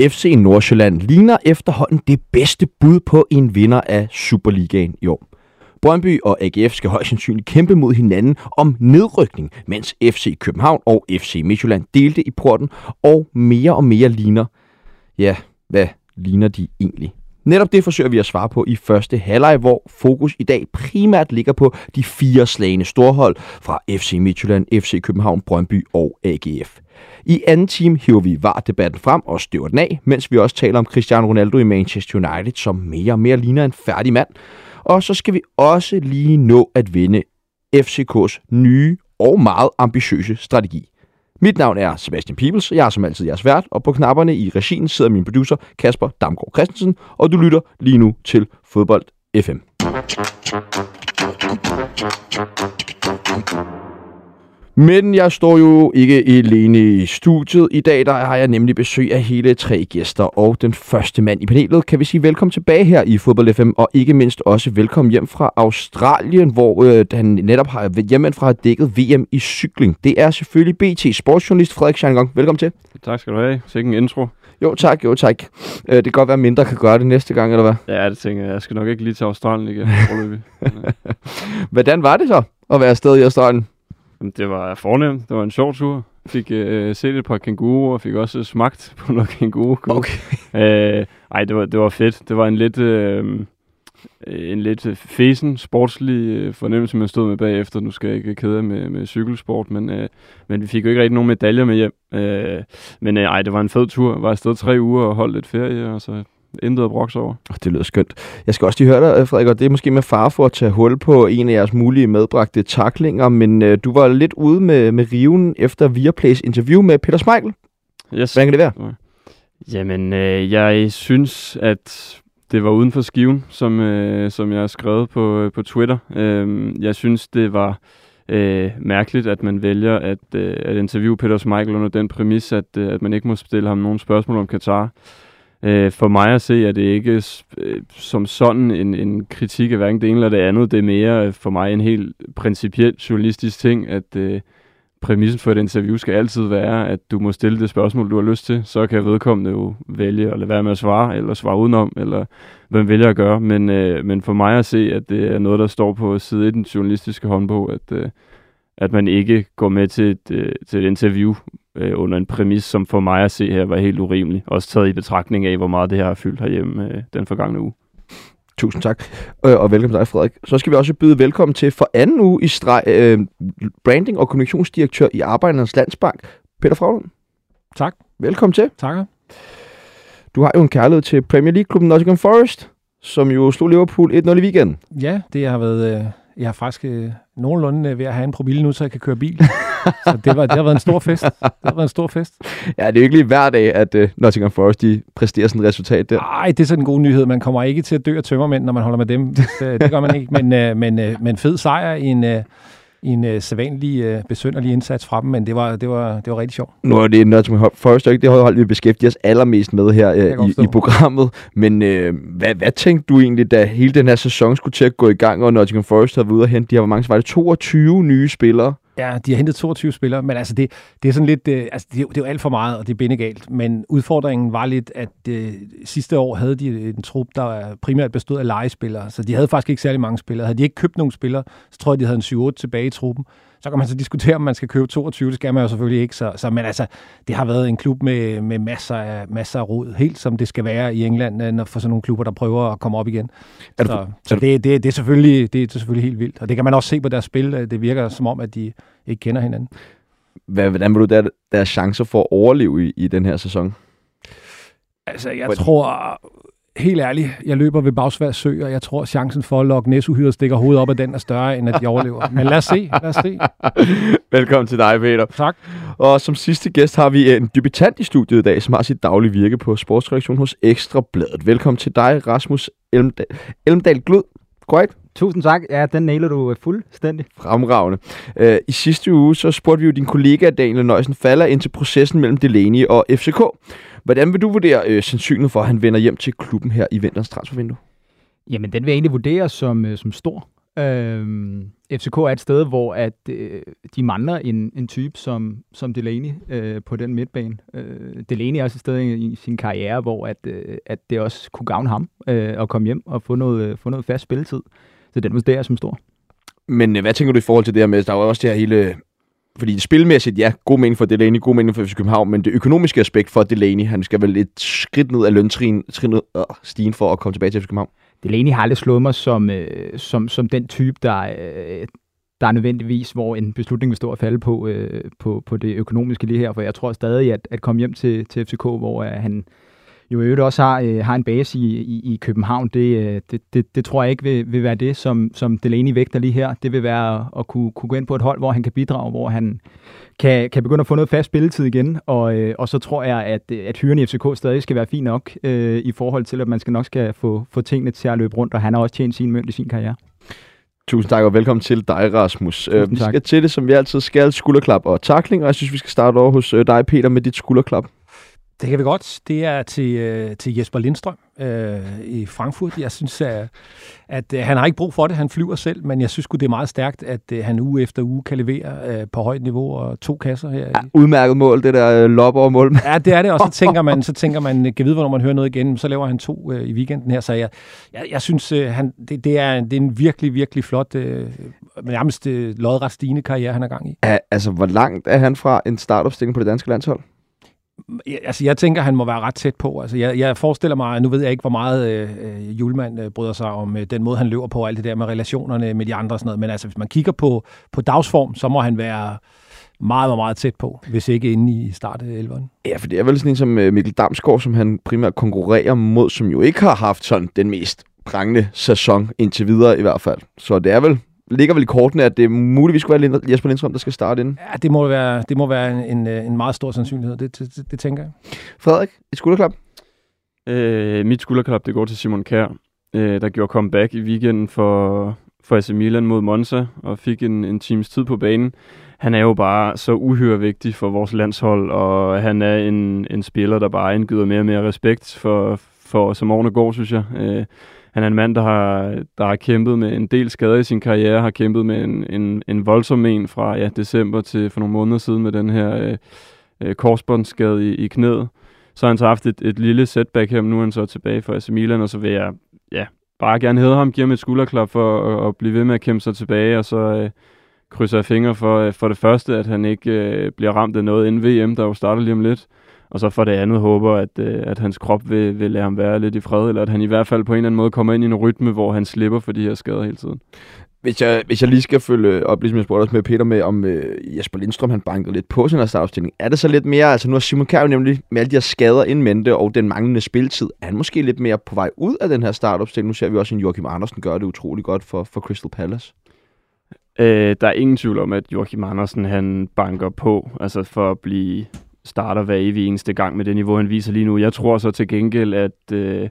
FC Nordsjælland ligner efterhånden det bedste bud på en vinder af Superligaen i år. Brøndby og AGF skal højst sandsynligt kæmpe mod hinanden om nedrykning, mens FC København og FC Midtjylland delte i porten, og mere og mere ligner, ja, hvad ligner de egentlig? Netop det forsøger vi at svare på i første halvleg, hvor fokus i dag primært ligger på de fire slagende storhold fra FC Midtjylland, FC København, Brøndby og AGF. I anden time hiver vi VAR-debatten frem og støver den af, mens vi også taler om Cristiano Ronaldo i Manchester United, som mere og mere ligner en færdig mand. Og så skal vi også lige nå at vinde FCK's nye og meget ambitiøse strategi. Mit navn er Sebastian Pibels, jeg er som altid jeres vært, og på knapperne i regien sidder min producer Kasper Damgaard Christensen, og du lytter lige nu til Fodbold FM. Men jeg står jo ikke alene i studiet. I dag der har jeg nemlig besøg af hele tre gæster, og den første mand i panelet kan vi sige velkommen tilbage her i Fodbold FM, og ikke mindst også velkommen hjem fra Australien, hvor øh, han netop har hjemme fra har dækket VM i cykling. Det er selvfølgelig BT sportsjournalist Frederik Schangang. Velkommen til. Tak skal du have. Sikke en intro. Jo tak, jo tak. Øh, det kan godt være, at mindre kan gøre det næste gang, eller hvad? Ja, det tænker jeg. Jeg skal nok ikke lige til Australien igen. Hvordan var det så at være afsted i Australien? Det var fornemt. Det var en sjov tur. Fik øh, set et par kænguruer, og fik også smagt på noget kænguru. Okay. Øh, ej, det var, det var fedt. Det var en lidt, øh, en lidt fesen, sportslig øh, fornemmelse, man stod med bagefter. Nu skal jeg ikke kede med, med cykelsport, men, øh, men vi fik jo ikke rigtig nogen medaljer med hjem. Øh, men øh, ej, det var en fed tur. Jeg var afsted tre uger og holdt lidt ferie, og så intet at brokse over. Det lyder skønt. Jeg skal også lige høre dig, Frederik, og det er måske med far for at tage hul på en af jeres mulige medbragte taklinger, men øh, du var lidt ude med, med riven efter Viaplays interview med Peter Smeichel. Yes. Hvordan kan det være? Jamen, øh, jeg synes, at det var uden for skiven, som, øh, som jeg har skrevet på, på Twitter. Øh, jeg synes, det var øh, mærkeligt, at man vælger at, øh, at interviewe Peter Smeichel under den præmis, at, øh, at man ikke må stille ham nogen spørgsmål om Katar. Øh, for mig at se, er det ikke øh, som sådan en, en kritik af hverken det ene eller det andet. Det er mere øh, for mig en helt principiel journalistisk ting, at øh, præmissen for et interview skal altid være, at du må stille det spørgsmål, du har lyst til. Så kan vedkommende jo vælge at lade være med at svare, eller svare udenom, eller hvad man vælger at gøre. Men, øh, men for mig at se, at det er noget, der står på side i den journalistiske håndbog, at, øh, at man ikke går med til et, øh, til et interview øh, under en præmis, som for mig at se her var helt urimelig. Også taget i betragtning af, hvor meget det her har fyldt herhjemme øh, den forgangne uge. Tusind tak, øh, og velkommen til dig, Frederik. Så skal vi også byde velkommen til for anden uge i streg, øh, branding- og kommunikationsdirektør i Arbejdernes Landsbank, Peter Fraglund. Tak. Velkommen til. Tak. Du har jo en kærlighed til Premier League-klubben Nottingham Forest, som jo slog Liverpool 1-0 i weekenden. Ja, det har været... Øh, jeg har faktisk øh, nogenlunde ved at have en promille nu, så jeg kan køre bil. så det, var, det har været en stor fest. Det har været en stor fest. Ja, det er jo ikke lige hver dag, at uh, Nottingham Forest de præsterer sådan et resultat der. Nej, det er sådan en god nyhed. Man kommer ikke til at dø af tømmermænd, når man holder med dem. Det, det gør man ikke. Men, uh, men, uh, men fed sejr i en... Uh, en uh, sædvanlig uh, besønderlig indsats fra dem, men det var, det var, det var rigtig sjovt. Nu er det Nottingham Forest, ikke det hold, vi beskæftiger os allermest med her uh, i, i programmet. Men uh, hvad, hvad tænkte du egentlig, da hele den her sæson skulle til at gå i gang, og Nottingham Forest havde været ude og hente, de har hvor mange, var det 22 nye spillere? Ja, de har hentet 22 spillere, men altså det, det er sådan lidt, øh, altså det, det er jo alt for meget, og det er bindegalt. Men udfordringen var lidt, at øh, sidste år havde de en trup, der primært bestod af legespillere, så de havde faktisk ikke særlig mange spillere. Havde de ikke købt nogen spillere, så tror jeg, de havde en 7-8 tilbage i truppen. Så kan man så diskutere, om man skal købe 22, det skal man jo selvfølgelig ikke. Så, så, men altså, det har været en klub med, med masser, af, masser af rod, helt som det skal være i England, øh, når for sådan nogle klubber, der prøver at komme op igen. Er du, så så det, det, det, er selvfølgelig, det er selvfølgelig helt vildt. Og det kan man også se på deres spil. Det virker som om, at de ikke kender hinanden. Hvordan vil du der, deres chancer for at overleve i, i den her sæson? Altså, jeg Hvordan? tror, helt ærligt, jeg løber ved Bagsvær Sø, og jeg tror, chancen for at lokke næsuhyret stikker hovedet op af den er større, end at de overlever. Men lad os se, lad os se. Velkommen til dig, Peter. Tak. Og som sidste gæst har vi en debutant i studiet i dag, som har sit daglige virke på sportsreaktion hos Ekstrabladet. Velkommen til dig, Rasmus Elmdal, Elmdal Glud. Korrekt? Tusind tak. Ja, den nailer du fuldstændig. Fremragende. Uh, I sidste uge så spurgte vi jo din kollega Daniel Nøjsen Faller ind til processen mellem Delaney og FCK. Hvordan vil du vurdere uh, sandsynligheden for, at han vender hjem til klubben her i vinterens transfervindue? Jamen, den vil jeg egentlig vurdere som, øh, som stor. Øhm, FCK er et sted, hvor at øh, de mangler en, en type som, som Delaney øh, på den midtbane. Øh, Delaney er også et sted i, i sin karriere, hvor at, øh, at det også kunne gavne ham øh, at komme hjem og få noget, øh, få noget fast spilletid. Så den vurderer jeg som stor. Men øh, hvad tænker du i forhold til det her med, der er jo også det her hele... Fordi spilmæssigt, ja, god mening for Delaney, god mening for FC København, men det økonomiske aspekt for Delaney, han skal vel et skridt ned af løntrin, trin, øh, stigen for at komme tilbage til FC København. Delaney har aldrig slået mig som, øh, som, som den type, der, øh, der er nødvendigvis, hvor en beslutning vil stå og falde på, øh, på, på det økonomiske lige her. For jeg tror stadig, at, at komme hjem til, til FCK, hvor øh, han jo i øvrigt også har, øh, har en base i, i, i København, det, øh, det, det, det tror jeg ikke vil, vil være det, som, som Delaney vægter lige her. Det vil være at kunne, kunne gå ind på et hold, hvor han kan bidrage, hvor han kan, kan begynde at få noget fast spilletid igen, og, øh, og så tror jeg, at, at hyren i FCK stadig skal være fin nok øh, i forhold til, at man skal nok skal få, få tingene til at løbe rundt, og han har også tjent sin mønt i sin karriere. Tusind tak, og velkommen til dig, Rasmus. Uh, vi skal til det, som vi altid skal, skulderklap og takling, og jeg synes, vi skal starte over hos uh, dig, Peter, med dit skulderklap. Det kan vi godt. Det er til, øh, til Jesper Lindstrøm øh, i Frankfurt. Jeg synes, at, at øh, han har ikke brug for det. Han flyver selv, men jeg synes det er meget stærkt, at øh, han uge efter uge kan levere øh, på højt niveau og to kasser her. Ja, udmærket mål, det der øh, lop over mål. Ja, det er det, og så tænker man, så tænker man, kan vide, hvornår man hører noget igen, så laver han to øh, i weekenden her. Så jeg, jeg, jeg synes, øh, han, det, det, er, det er en virkelig, virkelig flot, øh, nærmest øh, lodret stigende karriere, han er gang i. Ja, altså, hvor langt er han fra en startopstilling på det danske landshold? Altså, jeg tænker, han må være ret tæt på. Altså, jeg, jeg forestiller mig, nu ved jeg ikke, hvor meget øh, øh, Julemand øh, bryder sig om øh, den måde, han løber på, og alt det der med relationerne med de andre og sådan noget. Men altså, hvis man kigger på, på dagsform, så må han være meget, meget, meget tæt på, hvis ikke inde i start af 11'eren. Ja, for det er vel sådan en som øh, Mikkel Damsgaard, som han primært konkurrerer mod, som jo ikke har haft sådan den mest prangende sæson indtil videre i hvert fald. Så det er vel ligger vel i kortene, at det muligvis skulle være Jesper Lindstrøm, der skal starte inden? Ja, det må være, det må være en, en, en meget stor sandsynlighed, det, det, det, det tænker jeg. Frederik, et skulderklap? Øh, mit skulderklap, det går til Simon Kær, øh, der gjorde comeback i weekenden for, for AC Milan mod Monza, og fik en, en times tid på banen. Han er jo bare så uhyre vigtig for vores landshold, og han er en, en spiller, der bare indgyder mere og mere respekt for, for som årene går, synes jeg. Øh, han er en mand, der har, der har kæmpet med en del skader i sin karriere, har kæmpet med en, en, en voldsom en fra ja, december til for nogle måneder siden med den her øh, øh, korsbåndsskade i, i knæet. Så har han så haft et, et lille setback her, men nu er han så tilbage for AC Milan, og så vil jeg ja, bare gerne hedde ham, give ham et skulderklap for at, at blive ved med at kæmpe sig tilbage, og så øh, krydser jeg fingre for, øh, for det første, at han ikke øh, bliver ramt af noget inden VM, der jo starter lige om lidt. Og så for det andet håber, at, øh, at hans krop vil, vil lade ham være lidt i fred, eller at han i hvert fald på en eller anden måde kommer ind i en rytme, hvor han slipper for de her skader hele tiden. Hvis jeg, hvis jeg lige skal følge op, ligesom jeg spurgte også med Peter med, om øh, Jesper Lindstrøm han bankede lidt på sin her startopstilling. Er det så lidt mere, altså nu har Simon Kjær nemlig med alle de her skader in mente og den manglende spiltid, er han måske lidt mere på vej ud af den her startopstilling? Nu ser vi også, at Joachim Andersen gør det utrolig godt for, for Crystal Palace. Øh, der er ingen tvivl om, at Joachim Andersen han banker på, altså for at blive starter hver evig eneste gang med det niveau, han viser lige nu. Jeg tror så til gengæld, at, øh,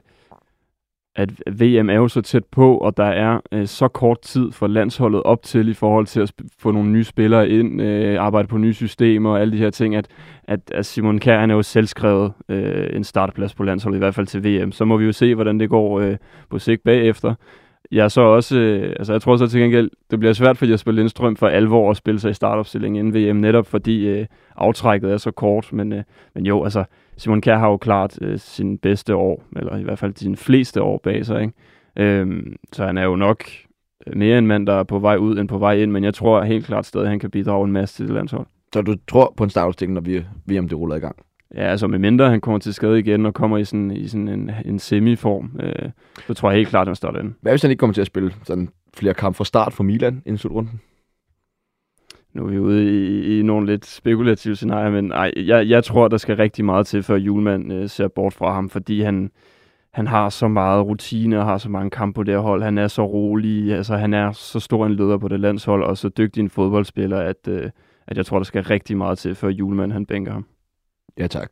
at VM er jo så tæt på, og der er øh, så kort tid for landsholdet op til i forhold til at få nogle nye spillere ind, øh, arbejde på nye systemer og alle de her ting, at, at, at Simon Kjær han er jo selvskrevet øh, en startplads på landsholdet, i hvert fald til VM. Så må vi jo se, hvordan det går øh, på sigt bagefter jeg så også, øh, altså jeg tror så til gengæld, det bliver svært for Jesper Lindstrøm for alvor at spille sig i startopstillingen inden VM, netop fordi øh, aftrækket er så kort, men, øh, men jo, altså Simon Kjær har jo klart øh, sin bedste år, eller i hvert fald sine fleste år bag sig, ikke? Øhm, så han er jo nok mere en mand, der er på vej ud end på vej ind, men jeg tror helt klart stadig, at han kan bidrage en masse til det landshold. Så du tror på en startopstilling, når vi, VM det ruller i gang? Ja, altså med mindre han kommer til skade igen og kommer i sådan, i sådan en, en semiform, øh, så tror jeg helt klart, at han starter ind. Hvad hvis han ikke kommer til at spille sådan flere kampe fra start for Milan inden slutrunden? Nu er vi ude i, i nogle lidt spekulative scenarier, men ej, jeg, jeg tror, der skal rigtig meget til, før Julemand øh, ser bort fra ham, fordi han, han har så meget rutine og har så mange kampe på det her hold. Han er så rolig, altså han er så stor en leder på det landshold, og så dygtig en fodboldspiller, at, øh, at jeg tror, der skal rigtig meget til, før Julemand han bænker ham. Ja, tak.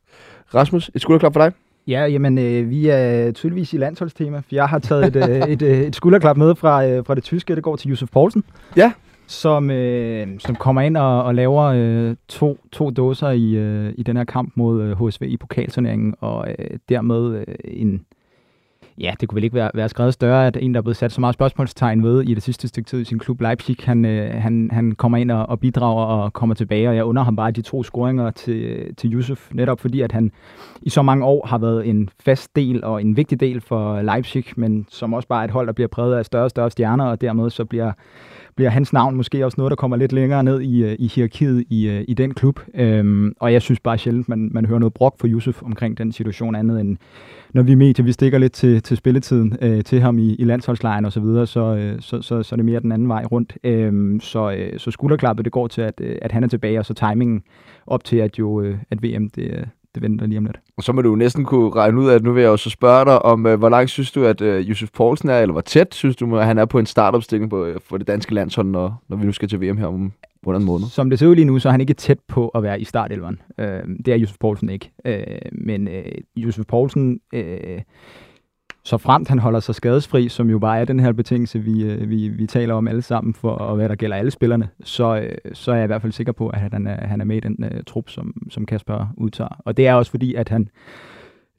Rasmus, et skulderklap for dig. Ja, jamen, øh, vi er tydeligvis i landsholdstema, for jeg har taget et, øh, et, øh, et skulderklap med fra, øh, fra det tyske. Det går til Josef Poulsen. Ja. Som, øh, som kommer ind og, og laver øh, to, to dåser i, øh, i den her kamp mod øh, HSV i pokalturneringen, og øh, dermed øh, en, Ja, det kunne vel ikke være, være skrevet større, at en, der er blevet sat så meget spørgsmålstegn ved i det sidste stykke tid i sin klub Leipzig, han, øh, han, han kommer ind og, og bidrager og kommer tilbage, og jeg under ham bare de to scoringer til, til Yusuf, netop fordi, at han i så mange år har været en fast del og en vigtig del for Leipzig, men som også bare er et hold, der bliver præget af større og større stjerner, og dermed så bliver bliver hans navn måske også noget, der kommer lidt længere ned i, øh, i hierarkiet i, øh, i den klub. Øhm, og jeg synes bare sjældent, man, man hører noget brok for Yusuf omkring den situation andet end, når vi medier, vi stikker lidt til, til spilletiden øh, til ham i, i landsholdslejen og så videre, så, øh, så, så, så er det mere den anden vej rundt. Øhm, så, øh, så skulderklappet, det går til, at, øh, at han er tilbage, og så timingen op til, at, jo, øh, at VM det, det venter lige om lidt. Og så må du næsten kunne regne ud, at nu vil jeg også spørge dig om, øh, hvor langt synes du, at øh, Josef Poulsen er, eller hvor tæt synes du, at han er på en startopstilling på, øh, for det danske landshold, når, når vi nu skal til VM her om under en måned? Som det ser ud lige nu, så er han ikke tæt på at være i startelveren. Øh, det er Josef Poulsen ikke. Øh, men øh, Josef Poulsen... Øh, så fremt han holder sig skadesfri, som jo bare er den her betingelse, vi, øh, vi, vi taler om alle sammen, for hvad der gælder alle spillerne, så, øh, så er jeg i hvert fald sikker på, at han er, han er med i den uh, trup, som, som Kasper udtager. Og det er også fordi, at han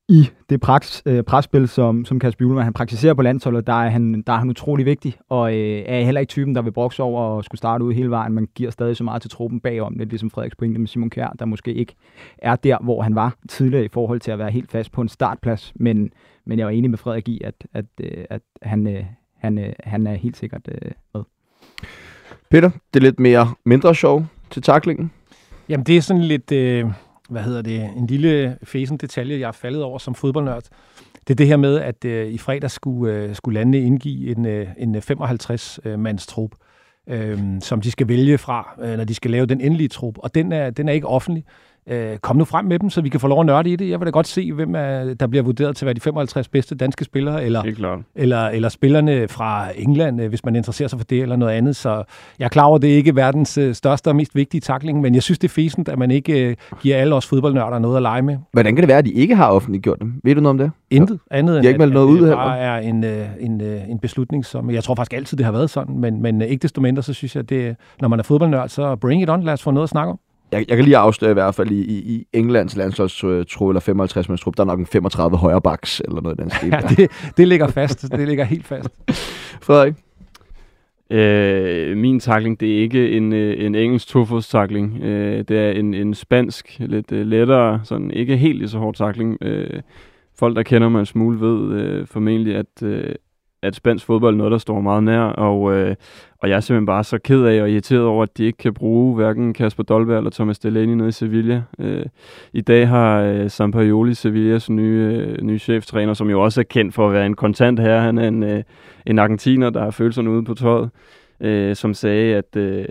i det pres, øh, presspil, som, som Kasper Juhlmann han praktiserer på landsholdet, der er han, der er han utrolig vigtig, og øh, er heller ikke typen, der vil brokse over og skulle starte ud hele vejen. Man giver stadig så meget til truppen bagom, lidt ligesom Frederiks pointe med Simon Kjær, der måske ikke er der, hvor han var tidligere i forhold til at være helt fast på en startplads, men men jeg var enig med Frederik i, at, at, øh, at han, øh, han, øh, han er helt sikkert med. Peter, det er lidt mere mindre sjov til taklingen. Jamen, det er sådan lidt, øh, hvad hedder det, en lille fesen detalje, jeg er faldet over som fodboldnørd. Det er det her med, at øh, i fredag skulle, øh, skulle landene indgive en, øh, en øh, 55-mands øh, trup, øh, som de skal vælge fra, øh, når de skal lave den endelige trup. Og den er, den er ikke offentlig. Øh, kom nu frem med dem, så vi kan få lov at nørde i det. Jeg vil da godt se, hvem er, der bliver vurderet til at være de 55 bedste danske spillere, eller, eller, eller spillerne fra England, øh, hvis man interesserer sig for det, eller noget andet. Så jeg er klar over, at det ikke er verdens øh, største og mest vigtige takling, men jeg synes, det er fæsent, at man ikke øh, giver alle os fodboldnørder noget at lege med. Hvordan kan det være, at de ikke har offentliggjort dem? Ved du noget om det? Intet andet end, ikke at, noget ud det bare er en, en, en beslutning, som jeg tror faktisk altid, det har været sådan, men, men ikke desto mindre, så synes jeg, at det, når man er fodboldnørd, så bring it on, lad os få noget at snakke om jeg, jeg kan lige afsløre i hvert fald, i, i, i Englands landsholdstrup eller 55 mands trup, der er nok en 35 højre baks, eller noget i den stil. Ja, det, det ligger fast. Det ligger helt fast. Frederik? Øh, min takling, det er ikke en, øh, en engelsk tofodstakling. Øh, det er en, en spansk, lidt øh, lettere, sådan ikke helt lige så hård takling. Øh, folk, der kender mig en smule, ved øh, formentlig, at, øh, at spansk fodbold er noget, der står meget nær, og, øh, og jeg er simpelthen bare så ked af og irriteret over, at de ikke kan bruge hverken Kasper Dolberg eller Thomas Delaney nede i Sevilla. Øh, I dag har øh, Sampaioli, Sevillas nye, øh, nye cheftræner, som jo også er kendt for at være en kontant her, han er en, øh, en argentiner, der har følelserne ude på tøjet, øh, som sagde, at... Øh,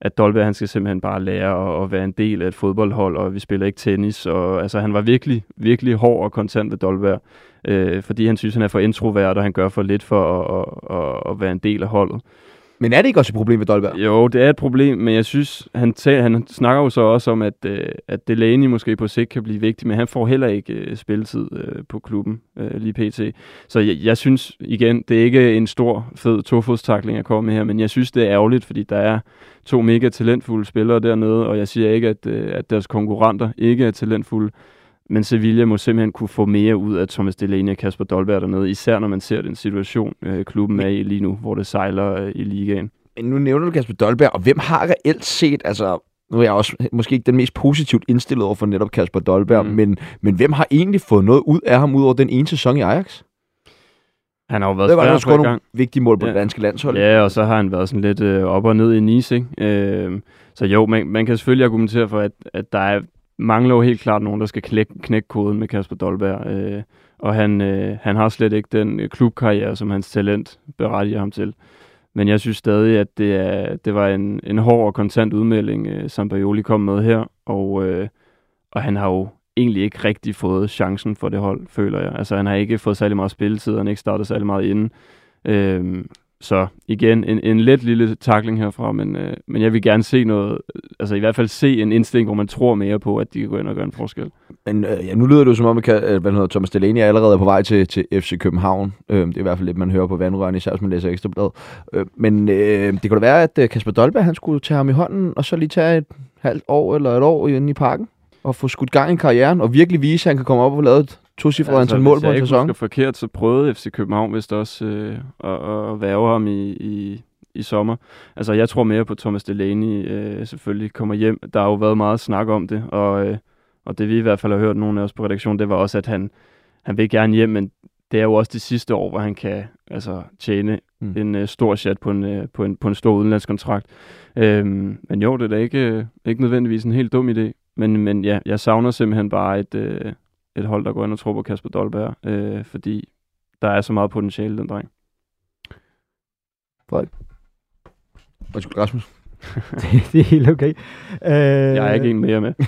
at Dolberg han skal simpelthen bare lære at, at være en del af et fodboldhold, og vi spiller ikke tennis. Og, altså, han var virkelig, virkelig hård og kontant ved Dolberg, øh, fordi han synes, han er for introvert, og han gør for lidt for at, at, at, at være en del af holdet. Men er det ikke også et problem ved Dolberg? Jo, det er et problem, men jeg synes, han, tager, han snakker jo så også om, at, øh, at Delaney måske på sigt kan blive vigtig, men han får heller ikke øh, spilletid øh, på klubben øh, lige pt. Så jeg, jeg synes, igen, det er ikke en stor, fed tofodstakling at komme med her, men jeg synes, det er ærgerligt, fordi der er to mega talentfulde spillere dernede, og jeg siger ikke, at, øh, at deres konkurrenter ikke er talentfulde, men Sevilla må simpelthen kunne få mere ud af Thomas Delaney og Kasper Dolberg dernede, især når man ser den situation, øh, klubben er i lige nu, hvor det sejler øh, i ligaen. Men nu nævner du Kasper Dolberg, og hvem har reelt set, altså nu er jeg også måske ikke den mest positivt indstillet over for netop Kasper Dolberg, mm. men, men hvem har egentlig fået noget ud af ham, ud over den ene sæson i Ajax? Han har jo været svær på nogle vigtige mål på ja. det danske landshold. Ja, og så har han været sådan lidt øh, op og ned i Nice, ikke? Øh, så jo, man, man kan selvfølgelig argumentere for, at, at der er, mangler jo helt klart nogen, der skal knække, knække koden med Kasper Dolberg. Øh, og han, øh, han har slet ikke den øh, klubkarriere, som hans talent berettiger ham til. Men jeg synes stadig, at det, er, det var en, en hård og kontant udmelding, øh, Sampaoli kom med her. Og, øh, og han har jo egentlig ikke rigtig fået chancen for det hold, føler jeg. Altså han har ikke fået særlig meget spilletid, han har ikke startet særlig meget inden. Øh, så igen, en, en let lille takling herfra, men, øh, men jeg vil gerne se noget, altså i hvert fald se en indstilling, hvor man tror mere på, at de kan gå ind og gøre en forskel. Men øh, ja, nu lyder det jo som om, at øh, hvad hedder, Thomas Delaney er allerede på vej til, til FC København. Øh, det er i hvert fald lidt, man hører på vandrørene, især hvis man læser Ekstrabladet. Øh, men øh, det kunne da være, at øh, Kasper Dolberg han skulle tage ham i hånden, og så lige tage et halvt år eller et år inde i parken, og få skudt gang i karrieren, og virkelig vise, at han kan komme op og lave et tocifret altså, antal mål på en sæson. Hvis jeg ikke forkert, så prøvede FC København vist også øh, at, at værve ham i, i, i sommer. Altså, jeg tror mere på Thomas Delaney øh, selvfølgelig kommer hjem. Der har jo været meget snak om det, og... Øh, og det vi i hvert fald har hørt nogen af os på redaktionen, det var også, at han, han vil gerne hjem, men det er jo også det sidste år, hvor han kan altså, tjene mm. en uh, stor chat på en, uh, på, en, på en stor udenlandskontrakt. Øhm, men jo, det er da ikke, uh, ikke nødvendigvis en helt dum idé. Men, men ja, jeg savner simpelthen bare et, uh, et hold, der går ind og tror på Kasper Dolberg, uh, fordi der er så meget potentiale, den dreng. Frederik? Undskyld, Rasmus. det, det er helt okay. Uh, jeg er ikke en mere med.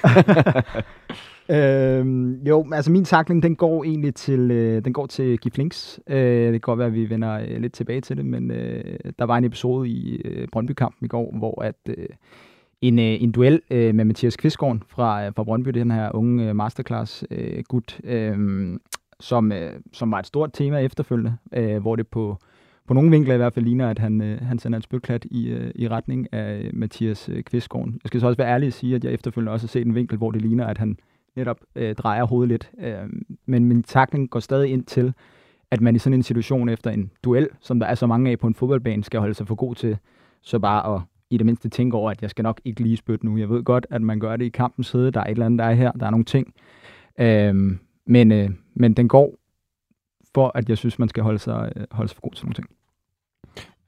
Øhm, jo, altså min takling, den går egentlig til, øh, den går til Gif Links. Øh, det kan godt være, at vi vender øh, lidt tilbage til det, men øh, der var en episode i øh, Brøndby-kampen i går, hvor at øh, en, øh, en duel øh, med Mathias Kvistgaard fra, øh, fra Brøndby, den her unge øh, masterclass-gut, øh, øh, som, øh, som var et stort tema efterfølgende, øh, hvor det på på nogle vinkler i hvert fald ligner, at han, øh, han sender en spytklat i, øh, i retning af Mathias øh, Kvistgaard. Jeg skal så også være ærlig og sige, at jeg efterfølgende også har set en vinkel, hvor det ligner, at han netop øh, drejer hovedet lidt. Øh, men min takling går stadig ind til, at man i sådan en situation efter en duel, som der er så mange af på en fodboldbane, skal holde sig for god til, så bare at i det mindste tænke over, at jeg skal nok ikke lige spytte nu. Jeg ved godt, at man gør det i kampens hede. Der er et eller andet, der er her. Der er nogle ting. Øhm, men, øh, men den går for, at jeg synes, man skal holde sig, øh, holde sig for god til nogle ting.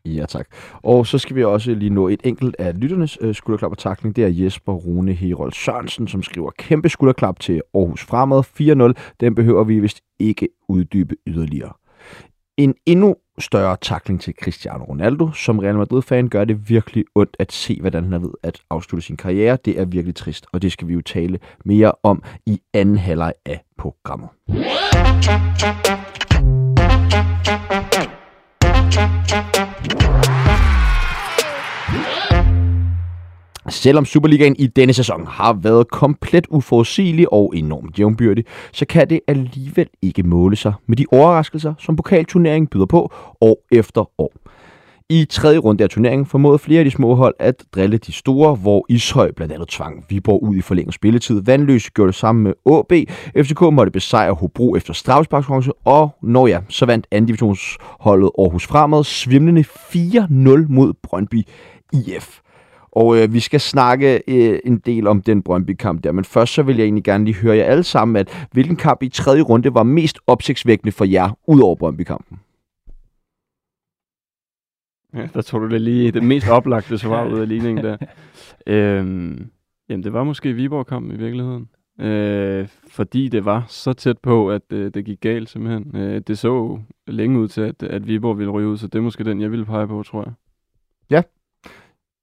Ja, tak. Og så skal vi også lige nå et enkelt af lytternes øh, skulderklap og takling. Det er Jesper Rune Herold Sørensen, som skriver kæmpe skulderklap til Aarhus Fremad 4-0. Den behøver vi vist ikke uddybe yderligere. En endnu større takling til Cristiano Ronaldo. Som Real Madrid-fan gør det virkelig ondt at se, hvordan han er ved at afslutte sin karriere. Det er virkelig trist, og det skal vi jo tale mere om i anden halvleg af programmet. Selvom Superligaen i denne sæson har været komplet uforudsigelig og enormt jævnbyrdig, så kan det alligevel ikke måle sig med de overraskelser, som pokalturneringen byder på år efter år. I tredje runde af turneringen formåede flere af de små hold at drille de store, hvor Ishøj blandt andet tvang Viborg ud i forlænget spilletid. Vandløse gjorde det samme med AB. FCK måtte besejre Hobro efter straffesparkskonkurrence, og når ja, så vandt anden divisionsholdet Aarhus Fremad svimlende 4-0 mod Brøndby IF. Og øh, vi skal snakke øh, en del om den Brøndby-kamp der, men først så vil jeg egentlig gerne lige høre jer alle sammen, at hvilken kamp i tredje runde var mest opsigtsvækkende for jer, ud over Brøndby-kampen? Ja, der tog du det lige det mest oplagte svar ud af ligningen der. øhm, jamen, det var måske Viborg-kampen i virkeligheden. Øh, fordi det var så tæt på, at øh, det gik galt simpelthen. Øh, det så længe ud til, at, at Viborg ville ryge ud, så det er måske den, jeg ville pege på, tror jeg. Ja.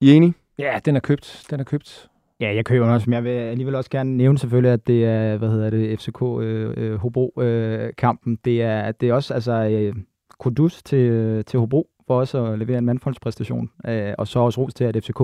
I enige? Ja, den er købt. Den er købt. Ja, jeg køber også, men jeg vil alligevel også gerne nævne selvfølgelig, at det er, hvad hedder det, FCK øh, øh, Hobro-kampen. Øh, det, er, det er også, altså, øh, kudus til, til Hobro for også at levere en mandfolkspræstation, øh, og så også ros til, at FCK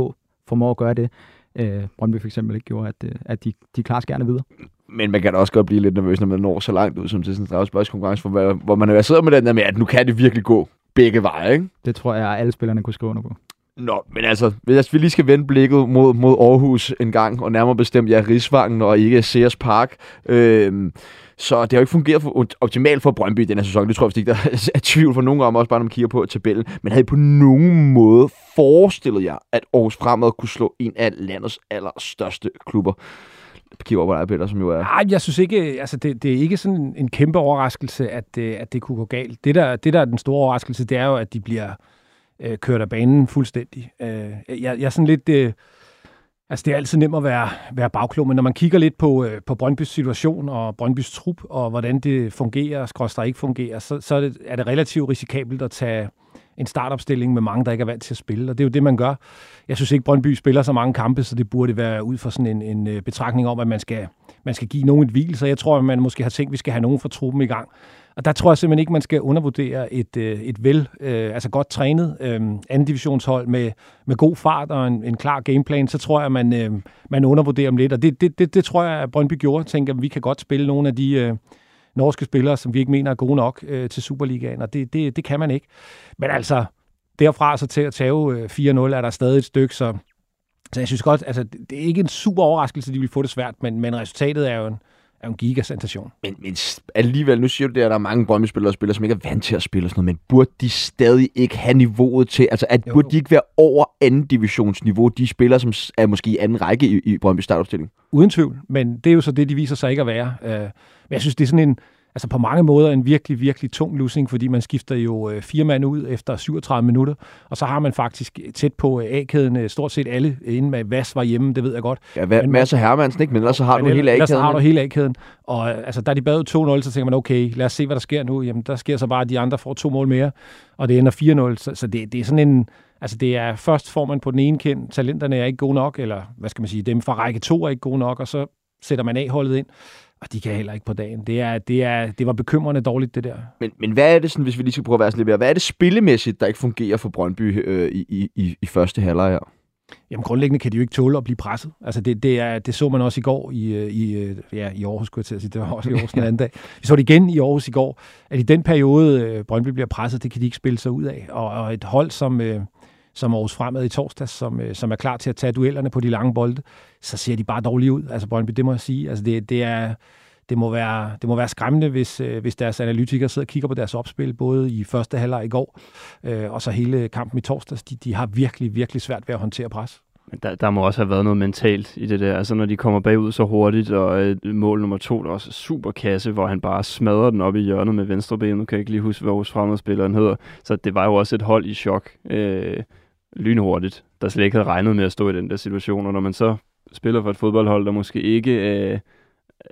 formår at gøre det. Øh, Brøndby for eksempel ikke gjorde, at, øh, at de, de klarer gerne videre. Men man kan da også godt blive lidt nervøs, når man når så langt ud som til sådan en strafsparkskonkurrence, hvor, hvor man er sidder med den der med, at nu kan det virkelig gå begge veje, ikke? Det tror jeg, at alle spillerne kunne skrive under på. Nå, men altså, hvis vi lige skal vende blikket mod, mod Aarhus en gang, og nærmere bestemt ja, Rigsvangen og ikke Sears Park, øh, så det har jo ikke fungeret for, optimalt for Brøndby i den her sæson. Det tror jeg ikke, der er tvivl for nogen om, også bare når man kigger på tabellen. Men havde I på nogen måde forestillet jer, at Aarhus Fremad kunne slå en af landets allerstørste klubber? kigger over på dig, Peter, som jo er... Nej, jeg synes ikke, altså det, det er ikke sådan en kæmpe overraskelse, at, øh, at det kunne gå galt. Det der, det der er den store overraskelse, det er jo, at de bliver øh, kørt af banen fuldstændig. Øh, jeg, jeg er sådan lidt... Øh, altså, det er altid nemt at være, være bagklog, men når man kigger lidt på, øh, på Brøndbys situation og Brøndbys trup, og hvordan det fungerer, skråstrej ikke fungerer, så, så er, det, er det relativt risikabelt at tage en startopstilling med mange, der ikke er vant til at spille. Og det er jo det, man gør. Jeg synes ikke, Brøndby spiller så mange kampe, så det burde være ud fra sådan en, en øh, betragtning om, at man skal, man skal give nogen et hvil. Så jeg tror, at man måske har tænkt, at vi skal have nogen fra truppen i gang og der tror jeg simpelthen ikke, man skal undervurdere et, øh, et vel, øh, altså godt trænet øh, anden divisionshold med, med god fart og en, en klar gameplan, så tror jeg, man, øh, man undervurderer dem lidt. Og det, det, det, det tror jeg, at Brøndby gjorde. Tænker, at vi kan godt spille nogle af de øh, norske spillere, som vi ikke mener er gode nok øh, til Superligaen, og det, det, det kan man ikke. Men altså, derfra så til at tage øh, 4-0 er der stadig et stykke, så, så jeg synes godt, altså det er ikke en super overraskelse, at de vil få det svært, men, men resultatet er jo en, er en gigasensation. Men, men alligevel, nu siger du det, at der er mange Brøndby-spillere og spillere, som ikke er vant til at spille sådan noget, men burde de stadig ikke have niveauet til, altså at, burde de ikke være over anden divisionsniveau, de spillere, som er måske i anden række i, i Brøndby startopstilling? Uden tvivl, men det er jo så det, de viser sig ikke at være. Uh, men jeg synes, det er sådan en, altså på mange måder en virkelig, virkelig tung losing, fordi man skifter jo øh, fire mand ud efter 37 minutter, og så har man faktisk tæt på øh, A-kæden øh, stort set alle, inden med Vas var hjemme, det ved jeg godt. Ja, men, Mads og Hermansen, ikke? Men ellers så har du hele A-kæden. Ellers har du hele A-kæden. Og altså, da de bad 2-0, så tænker man, okay, lad os se, hvad der sker nu. Jamen, der sker så bare, at de andre får to mål mere, og det ender 4-0. Så, så det, det er sådan en... Altså det er, først får man på den ene kendt, talenterne er ikke gode nok, eller hvad skal man sige, dem fra række 2 er ikke gode nok, og så sætter man A-holdet ind. Og de kan heller ikke på dagen. Det, er, det, er, det var bekymrende dårligt, det der. Men, men hvad er det, sådan, hvis vi lige skal prøve at være sådan lidt mere, hvad er det spillemæssigt, der ikke fungerer for Brøndby øh, i, i, i første halvleg her? Jamen grundlæggende kan de jo ikke tåle at blive presset. Altså det, det, er, det så man også i går i, øh, i, øh, ja, i Aarhus, skulle jeg til at sige. Det var også i Aarhus en anden dag. Vi så det igen i Aarhus i går, at i den periode, øh, Brøndby bliver presset, det kan de ikke spille sig ud af. Og, og et hold, som, som Aarhus Fremad i torsdag, som, øh, som er klar til at tage duellerne på de lange bolde, så ser de bare dårligt ud. Altså Brøndby, det må jeg sige. Altså det, det er det må være, det må være skræmmende, hvis, øh, hvis deres analytikere sidder og kigger på deres opspil, både i første halvleg i går, øh, og så hele kampen i torsdags. De, de har virkelig, virkelig svært ved at håndtere pres. Der, der må også have været noget mentalt i det der. Altså når de kommer bagud så hurtigt, og øh, mål nummer to, der er også super kasse, hvor han bare smadrer den op i hjørnet med venstre ben. Nu kan jeg ikke lige huske, hvad vores fremmedspilleren hedder. Så det var jo også et hold i chok. Øh, lynhurtigt, der slet ikke havde regnet med at stå i den der situation. Og når man så spiller for et fodboldhold, der måske ikke... Øh,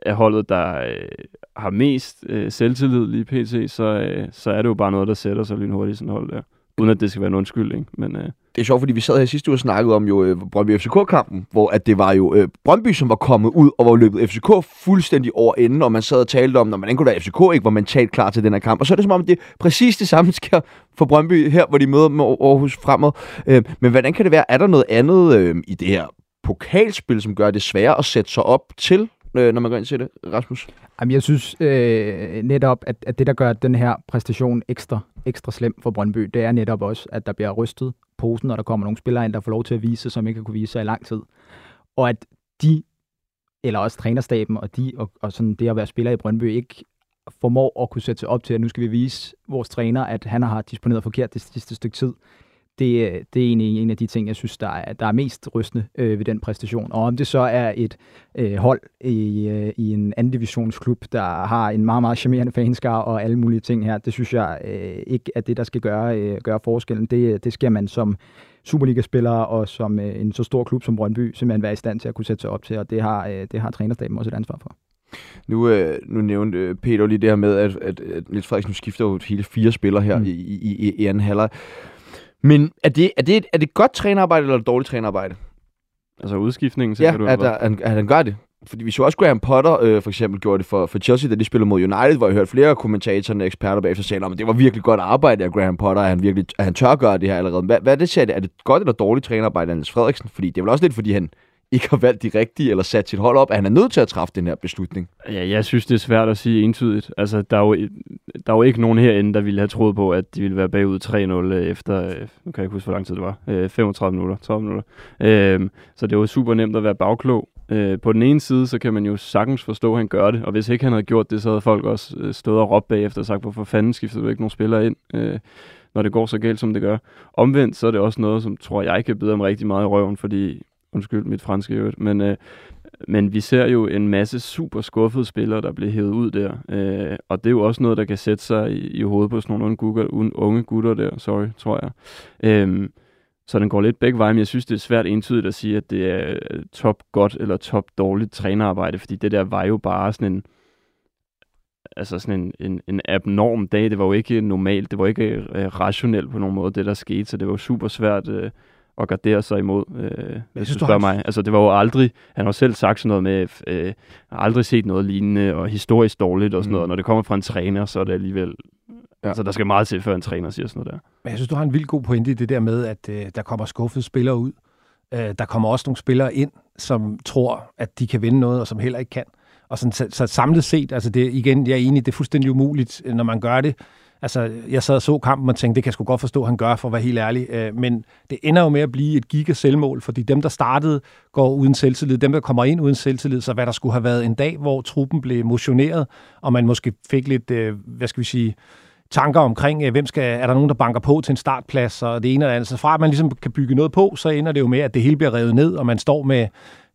er holdet, der øh, har mest øh, selvtillid lige pt., så, øh, så er det jo bare noget, der sætter sig lynhurtigt i sådan hold der. Uden at det skal være en undskyldning. Men, øh. Det er sjovt, fordi vi sad her sidste uge og snakkede om jo øh, Brøndby FCK-kampen, hvor at det var jo øh, Brøndby, som var kommet ud og var løbet FCK fuldstændig over enden, og man sad og talte om, når man kunne da FCK ikke var mentalt klar til den her kamp. Og så er det som om, det er præcis det samme sker for Brøndby her, hvor de møder med Aarhus fremad. Øh, men hvordan kan det være? Er der noget andet øh, i det her pokalspil, som gør det sværere at sætte sig op til øh, når man går ind til det, Rasmus? Jamen, jeg synes øh, netop, at, at det, der gør den her præstation ekstra, ekstra slem for Brøndby, det er netop også, at der bliver rystet posen, når der kommer nogle spillere ind, der får lov til at vise som ikke har kunne vise sig i lang tid. Og at de, eller også trænerstaben, og de, og, og sådan det at være spiller i Brøndby, ikke formår at kunne sætte sig op til, at nu skal vi vise vores træner, at han har disponeret forkert det sidste stykke tid det, det er egentlig en af de ting, jeg synes, der er, der er mest rystende øh, ved den præstation. Og om det så er et øh, hold i, øh, i en anden divisionsklub, der har en meget, meget charmerende fanskare og alle mulige ting her, det synes jeg øh, ikke er det, der skal gøre, øh, gøre forskellen. Det, det skal man som Superliga-spiller og som øh, en så stor klub som Brøndby simpelthen være i stand til at kunne sætte sig op til, og det har, øh, det har trænerstaben også et ansvar for. Nu, øh, nu nævnte øh, Peter lige det her med, at, at, at Niels Frederiksen skifter jo hele fire spillere her mm. i, i, i, i anden halvleg. Men er det, er det, er det godt trænerarbejde eller dårligt trænerarbejde? Altså udskiftningen, så ja, du? Ja, at, at, at han gør det. Fordi vi så også Graham Potter øh, for eksempel gjorde det for, for Chelsea, da de spillede mod United, hvor jeg hørte flere kommentatorer og eksperter bagefter sige, at det var virkelig godt arbejde af Graham Potter, at han, virkelig, at han tør gøre det her allerede. Hvad, hvad er det, siger det? Er det godt eller dårligt trænerarbejde af Niels Frederiksen? Fordi det er vel også lidt, fordi han ikke har valgt de rigtige, eller sat sit hold op, at han er nødt til at træffe den her beslutning? Ja, jeg synes, det er svært at sige entydigt. Altså, der er jo, der er jo ikke nogen herinde, der ville have troet på, at de ville være bagud 3-0 øh, efter, øh, nu kan jeg ikke huske, hvor lang tid det var, øh, 35 minutter, 30 minutter. Øhm, så det var super nemt at være bagklog. På den ene side, så kan man jo sagtens forstå, at han gør det, og hvis ikke han havde gjort det, så havde folk også stået og råbt bagefter og sagt, hvorfor fanden skiftede du ikke nogen spillere ind? når det går så galt, som det gør. Omvendt, så er det også noget, som tror jeg kan bide om rigtig meget i røven, fordi Undskyld mit franske øvrigt. Men, øh, men vi ser jo en masse super skuffede spillere, der bliver hævet ud der. Øh, og det er jo også noget, der kan sætte sig i, i hovedet på sådan nogle unge gutter, unge gutter der, sorry, tror jeg. Øh, så den går lidt begge veje, men jeg synes, det er svært entydigt at sige, at det er øh, top godt eller top dårligt trænerarbejde, fordi det der var jo bare sådan en, altså sådan en, en, en abnorm dag. Det var jo ikke normalt, det var ikke øh, rationelt på nogen måde, det der skete, så det var super svært øh, at gardere sig imod, øh, hvis synes, du du spørger har- mig. Altså, det var jo aldrig, han har selv sagt sådan noget med, øh, aldrig set noget lignende, og historisk dårligt og sådan Mm. noget. Når det kommer fra en træner, så er det alligevel, Ja. altså der skal meget til, før en træner siger sådan noget der. Men jeg synes, du har en vild god pointe i det der med, at øh, der kommer skuffede spillere ud. Øh, der kommer også nogle spillere ind, som tror, at de kan vinde noget, og som heller ikke kan. Og sådan, så, så samlet set, altså det, igen, jeg er enig, det er fuldstændig umuligt, når man gør det. Altså, jeg sad og så kampen og tænkte, det kan jeg sgu godt forstå, at han gør, for at være helt ærlig. Øh, men det ender jo med at blive et giga selvmål, fordi dem, der startede, går uden selvtillid. Dem, der kommer ind uden selvtillid, så hvad der skulle have været en dag, hvor truppen blev motioneret, og man måske fik lidt, øh, hvad skal vi sige, tanker omkring, øh, hvem skal, er der nogen, der banker på til en startplads, og det ene eller andet. Så fra at man ligesom kan bygge noget på, så ender det jo med, at det hele bliver revet ned, og man står med,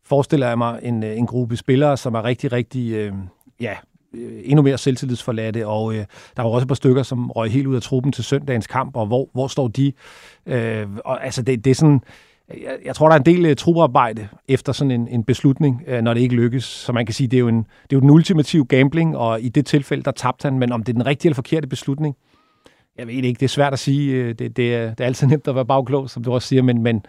forestiller jeg mig, en, øh, en gruppe spillere, som er rigtig, rigtig, øh, ja, Øh, endnu mere selvtillidsforladte, og øh, der var også et par stykker, som røg helt ud af truppen til søndagens kamp, og hvor, hvor står de? Øh, og altså, det, det er sådan, jeg, jeg tror, der er en del uh, efter sådan en, en beslutning, uh, når det ikke lykkes. Så man kan sige, det er, jo en, det er jo den ultimative gambling, og i det tilfælde, der tabte han. Men om det er den rigtige eller forkerte beslutning, jeg ved ikke. Det er svært at sige. Det, det, er, det er altid nemt at være bagklog, som du også siger, men, men,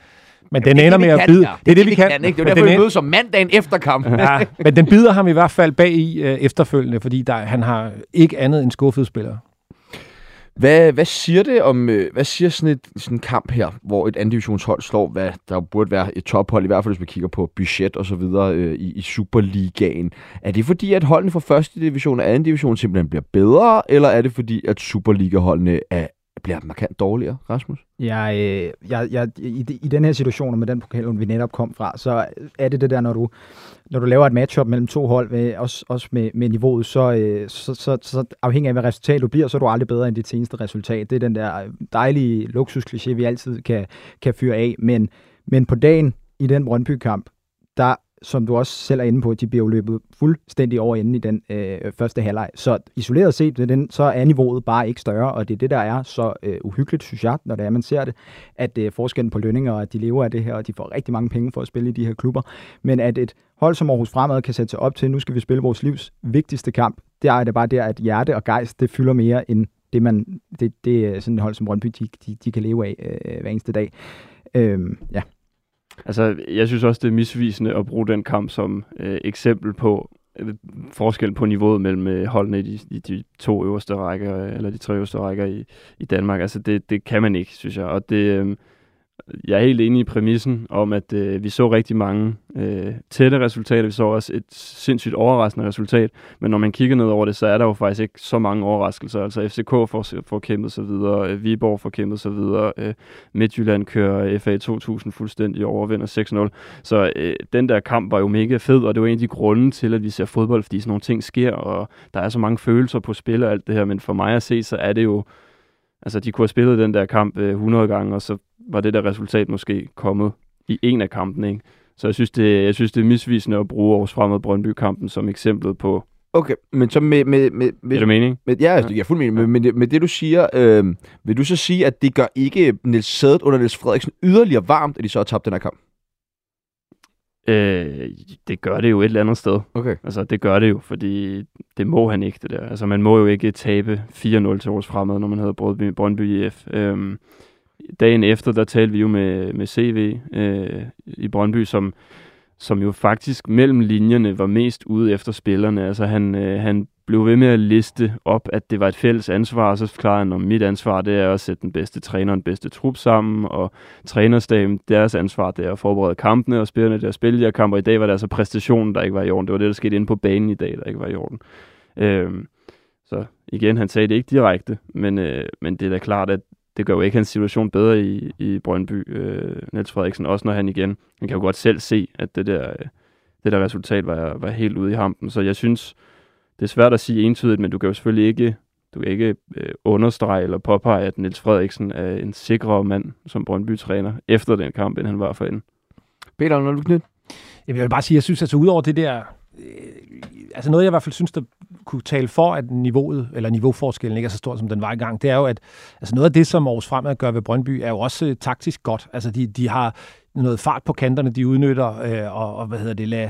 men den ender med at bide. Det er det, vi kan. Ikke? Det er derfor, den vi mødes om mandagen efter kampen. Ja, men den bider ham i hvert fald bag i uh, efterfølgende, fordi der, han har ikke andet end skuffede spillere. Hvad, hvad siger det om, øh, hvad siger sådan, et, sådan en kamp her, hvor et anden divisionshold slår, hvad der burde være et tophold, i hvert fald hvis man kigger på budget og så videre øh, i, i Superligaen. Er det fordi, at holdene fra første division og anden division simpelthen bliver bedre, eller er det fordi, at Superliga-holdene er, bliver markant dårligere, Rasmus? Jeg, øh, jeg, jeg, i, I den her situation, og med den pokal, vi netop kom fra, så er det det der, når du, når du laver et matchup mellem to hold, med, også, også med, med niveauet, så, øh, så, så, så afhængig af, hvad resultat du bliver, så er du aldrig bedre end dit seneste resultat. Det er den der øh, dejlige luksuskliché, vi altid kan, kan fyre af. Men, men på dagen i den Brøndby-kamp, der som du også selv er inde på, de bliver jo løbet fuldstændig over inden i den øh, første halvleg. Så isoleret set, den, så er niveauet bare ikke større, og det er det, der er så øh, uhyggeligt, synes jeg, når det er, man ser det, at øh, forskellen på lønninger, og at de lever af det her, og de får rigtig mange penge for at spille i de her klubber, men at et hold som Aarhus Fremad kan sætte sig op til, nu skal vi spille vores livs vigtigste kamp, det er det bare der, at hjerte og gejst, det fylder mere end det, man, det, det er sådan et hold som Brøndby, de, de, de kan leve af øh, hver eneste dag. Øhm, ja. Altså, jeg synes også, det er misvisende at bruge den kamp som øh, eksempel på øh, forskel på niveauet mellem øh, holdene i de, i de to øverste rækker, øh, eller de tre øverste rækker i, i Danmark. Altså, det, det kan man ikke, synes jeg. Og det, øh, jeg er helt enig i præmissen om, at øh, vi så rigtig mange øh, tætte resultater. Vi så også et sindssygt overraskende resultat. Men når man kigger ned over det, så er der jo faktisk ikke så mange overraskelser. Altså FCK får, får kæmpet sig videre, øh, Viborg får kæmpet sig videre, øh, Midtjylland kører FA 2000 fuldstændig overvinder og 6-0. Så øh, den der kamp var jo mega fed, og det var en af de grunde til, at vi ser fodbold, fordi sådan nogle ting sker, og der er så mange følelser på spil og alt det her. Men for mig at se, så er det jo... Altså, de kunne have spillet den der kamp øh, 100 gange, og så var det der resultat måske kommet i en af kampene, ikke? Så jeg synes, det, jeg synes, det er misvisende at bruge Aarhus Fremad Brøndby-kampen som eksemplet på... Okay, men så med... med, med, med Er det mening? med ja, jeg er fuldt mening. Med, med, det, med det, du siger, øh, vil du så sige, at det gør ikke Niels Sædet under Niels Frederiksen yderligere varmt, at de så har tabt den her kamp? Øh, det gør det jo et eller andet sted. Okay. Altså, det gør det jo, fordi det må han ikke, det der. Altså, man må jo ikke tabe 4-0 til Aarhus Fremad, når man Brøndby, Brøndby IF. Øhm, dagen efter, der talte vi jo med, med CV øh, i Brøndby, som, som jo faktisk mellem linjerne var mest ude efter spillerne. Altså, han, øh, han blev ved med at liste op, at det var et fælles ansvar, og så forklarede han, om mit ansvar det er at sætte den bedste træner og den bedste trup sammen, og trænerstaben, deres ansvar det er at forberede kampene, og spillerne der spille de her kampe. I dag var det altså præstationen, der ikke var i orden. Det var det, der skete inde på banen i dag, der ikke var i orden. Øh, så igen, han sagde det ikke direkte, men, øh, men det er da klart, at det gør jo ikke hans situation bedre i, i Brøndby, øh, Niels Frederiksen, også når han igen, han kan jo godt selv se, at det der, øh, det der resultat var, var helt ude i hampen, så jeg synes, det er svært at sige entydigt, men du kan jo selvfølgelig ikke, du kan ikke øh, understrege eller påpege, at Niels Frederiksen er en sikrere mand som Brøndby-træner efter den kamp, end han var for inden. Peter, når du knyt? Jeg vil bare sige, jeg synes, altså udover det der, altså noget, jeg i hvert fald synes, der kunne tale for, at niveauet, eller niveauforskellen ikke er så stor, som den var i gang, det er jo, at altså noget af det, som Aarhus Fremad gør ved Brøndby, er jo også øh, taktisk godt. Altså de, de har noget fart på kanterne, de udnytter, øh, og, og hvad hedder det, lad,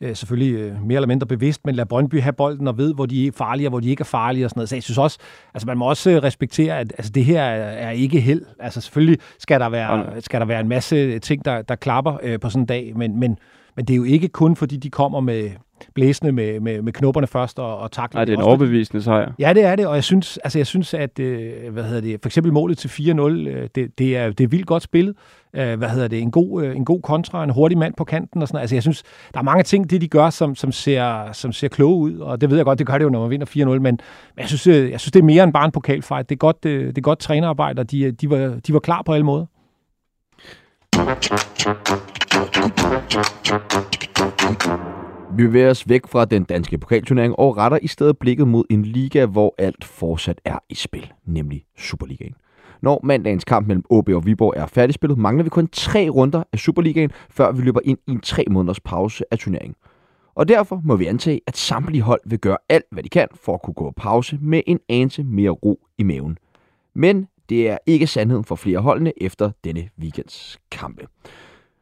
øh, selvfølgelig øh, mere eller mindre bevidst, men lad Brøndby have bolden og ved, hvor de er farlige og hvor de ikke er farlige og sådan noget. Så jeg synes også, altså man må også øh, respektere, at altså, det her er, er ikke held. Altså selvfølgelig skal der være, skal der være en masse ting, der, der klapper øh, på sådan en dag, men, men, men det er jo ikke kun, fordi de kommer med, blæsende med, med, med knopperne først og, og takler. Nej, det er en overbevisende sejr. Ja, det er det, og jeg synes, altså jeg synes at øh, hvad hedder det, for eksempel målet til 4-0, øh, det, det, er, det er vildt godt spillet. Øh, hvad hedder det, en god, øh, en god kontra, en hurtig mand på kanten og sådan noget. Altså jeg synes, der er mange ting, det de gør, som, som, ser, som ser kloge ud, og det ved jeg godt, det gør det jo, når man vinder 4-0, men, men jeg, synes, øh, jeg synes, det er mere end bare en pokalfight. Det er godt, øh, det er godt trænerarbejde, og de, de, var, de var klar på alle måder. Vi bevæger os væk fra den danske pokalturnering og retter i stedet blikket mod en liga, hvor alt fortsat er i spil, nemlig Superligaen. Når mandagens kamp mellem OB og Viborg er færdigspillet, mangler vi kun tre runder af Superligaen, før vi løber ind i en tre måneders pause af turneringen. Og derfor må vi antage, at samtlige hold vil gøre alt, hvad de kan for at kunne gå pause med en anelse mere ro i maven. Men det er ikke sandheden for flere holdene efter denne weekends kampe.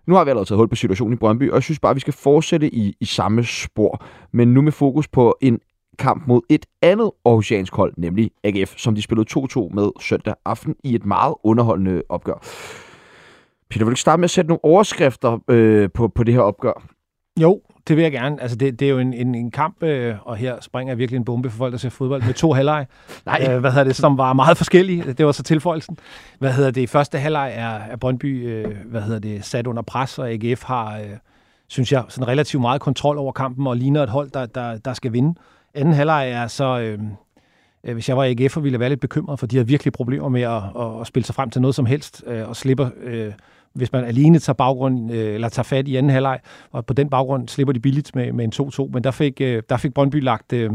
Nu har vi allerede taget hul på situationen i Brøndby, og jeg synes bare, at vi skal fortsætte i, i samme spor, men nu med fokus på en kamp mod et andet Aarhusiansk hold, nemlig AGF, som de spillede 2-2 med søndag aften i et meget underholdende opgør. Peter, vil du ikke starte med at sætte nogle overskrifter øh, på, på det her opgør? Jo, det vil jeg gerne. Altså, det, det er jo en, en, en kamp, øh, og her springer jeg virkelig en bombe for folk, der ser fodbold, med to halvleg. Nej. Øh, hvad hedder det, som var meget forskellige. Det var så tilføjelsen. Hvad hedder det, første halvleg er, er Brøndby, øh, hvad hedder det, sat under pres, og AGF har, øh, synes jeg, sådan relativt meget kontrol over kampen, og ligner et hold, der, der, der skal vinde. Anden halvleg er så... Øh, øh hvis jeg var AGF, ville jeg være lidt bekymret, for de har virkelig problemer med at, at, at spille sig frem til noget som helst, øh, og slipper øh, hvis man alene tager, baggrund, øh, eller tager fat i anden halvleg, og på den baggrund slipper de billigt med, med en 2-2. Men der fik, øh, der fik Brøndby lagt, øh,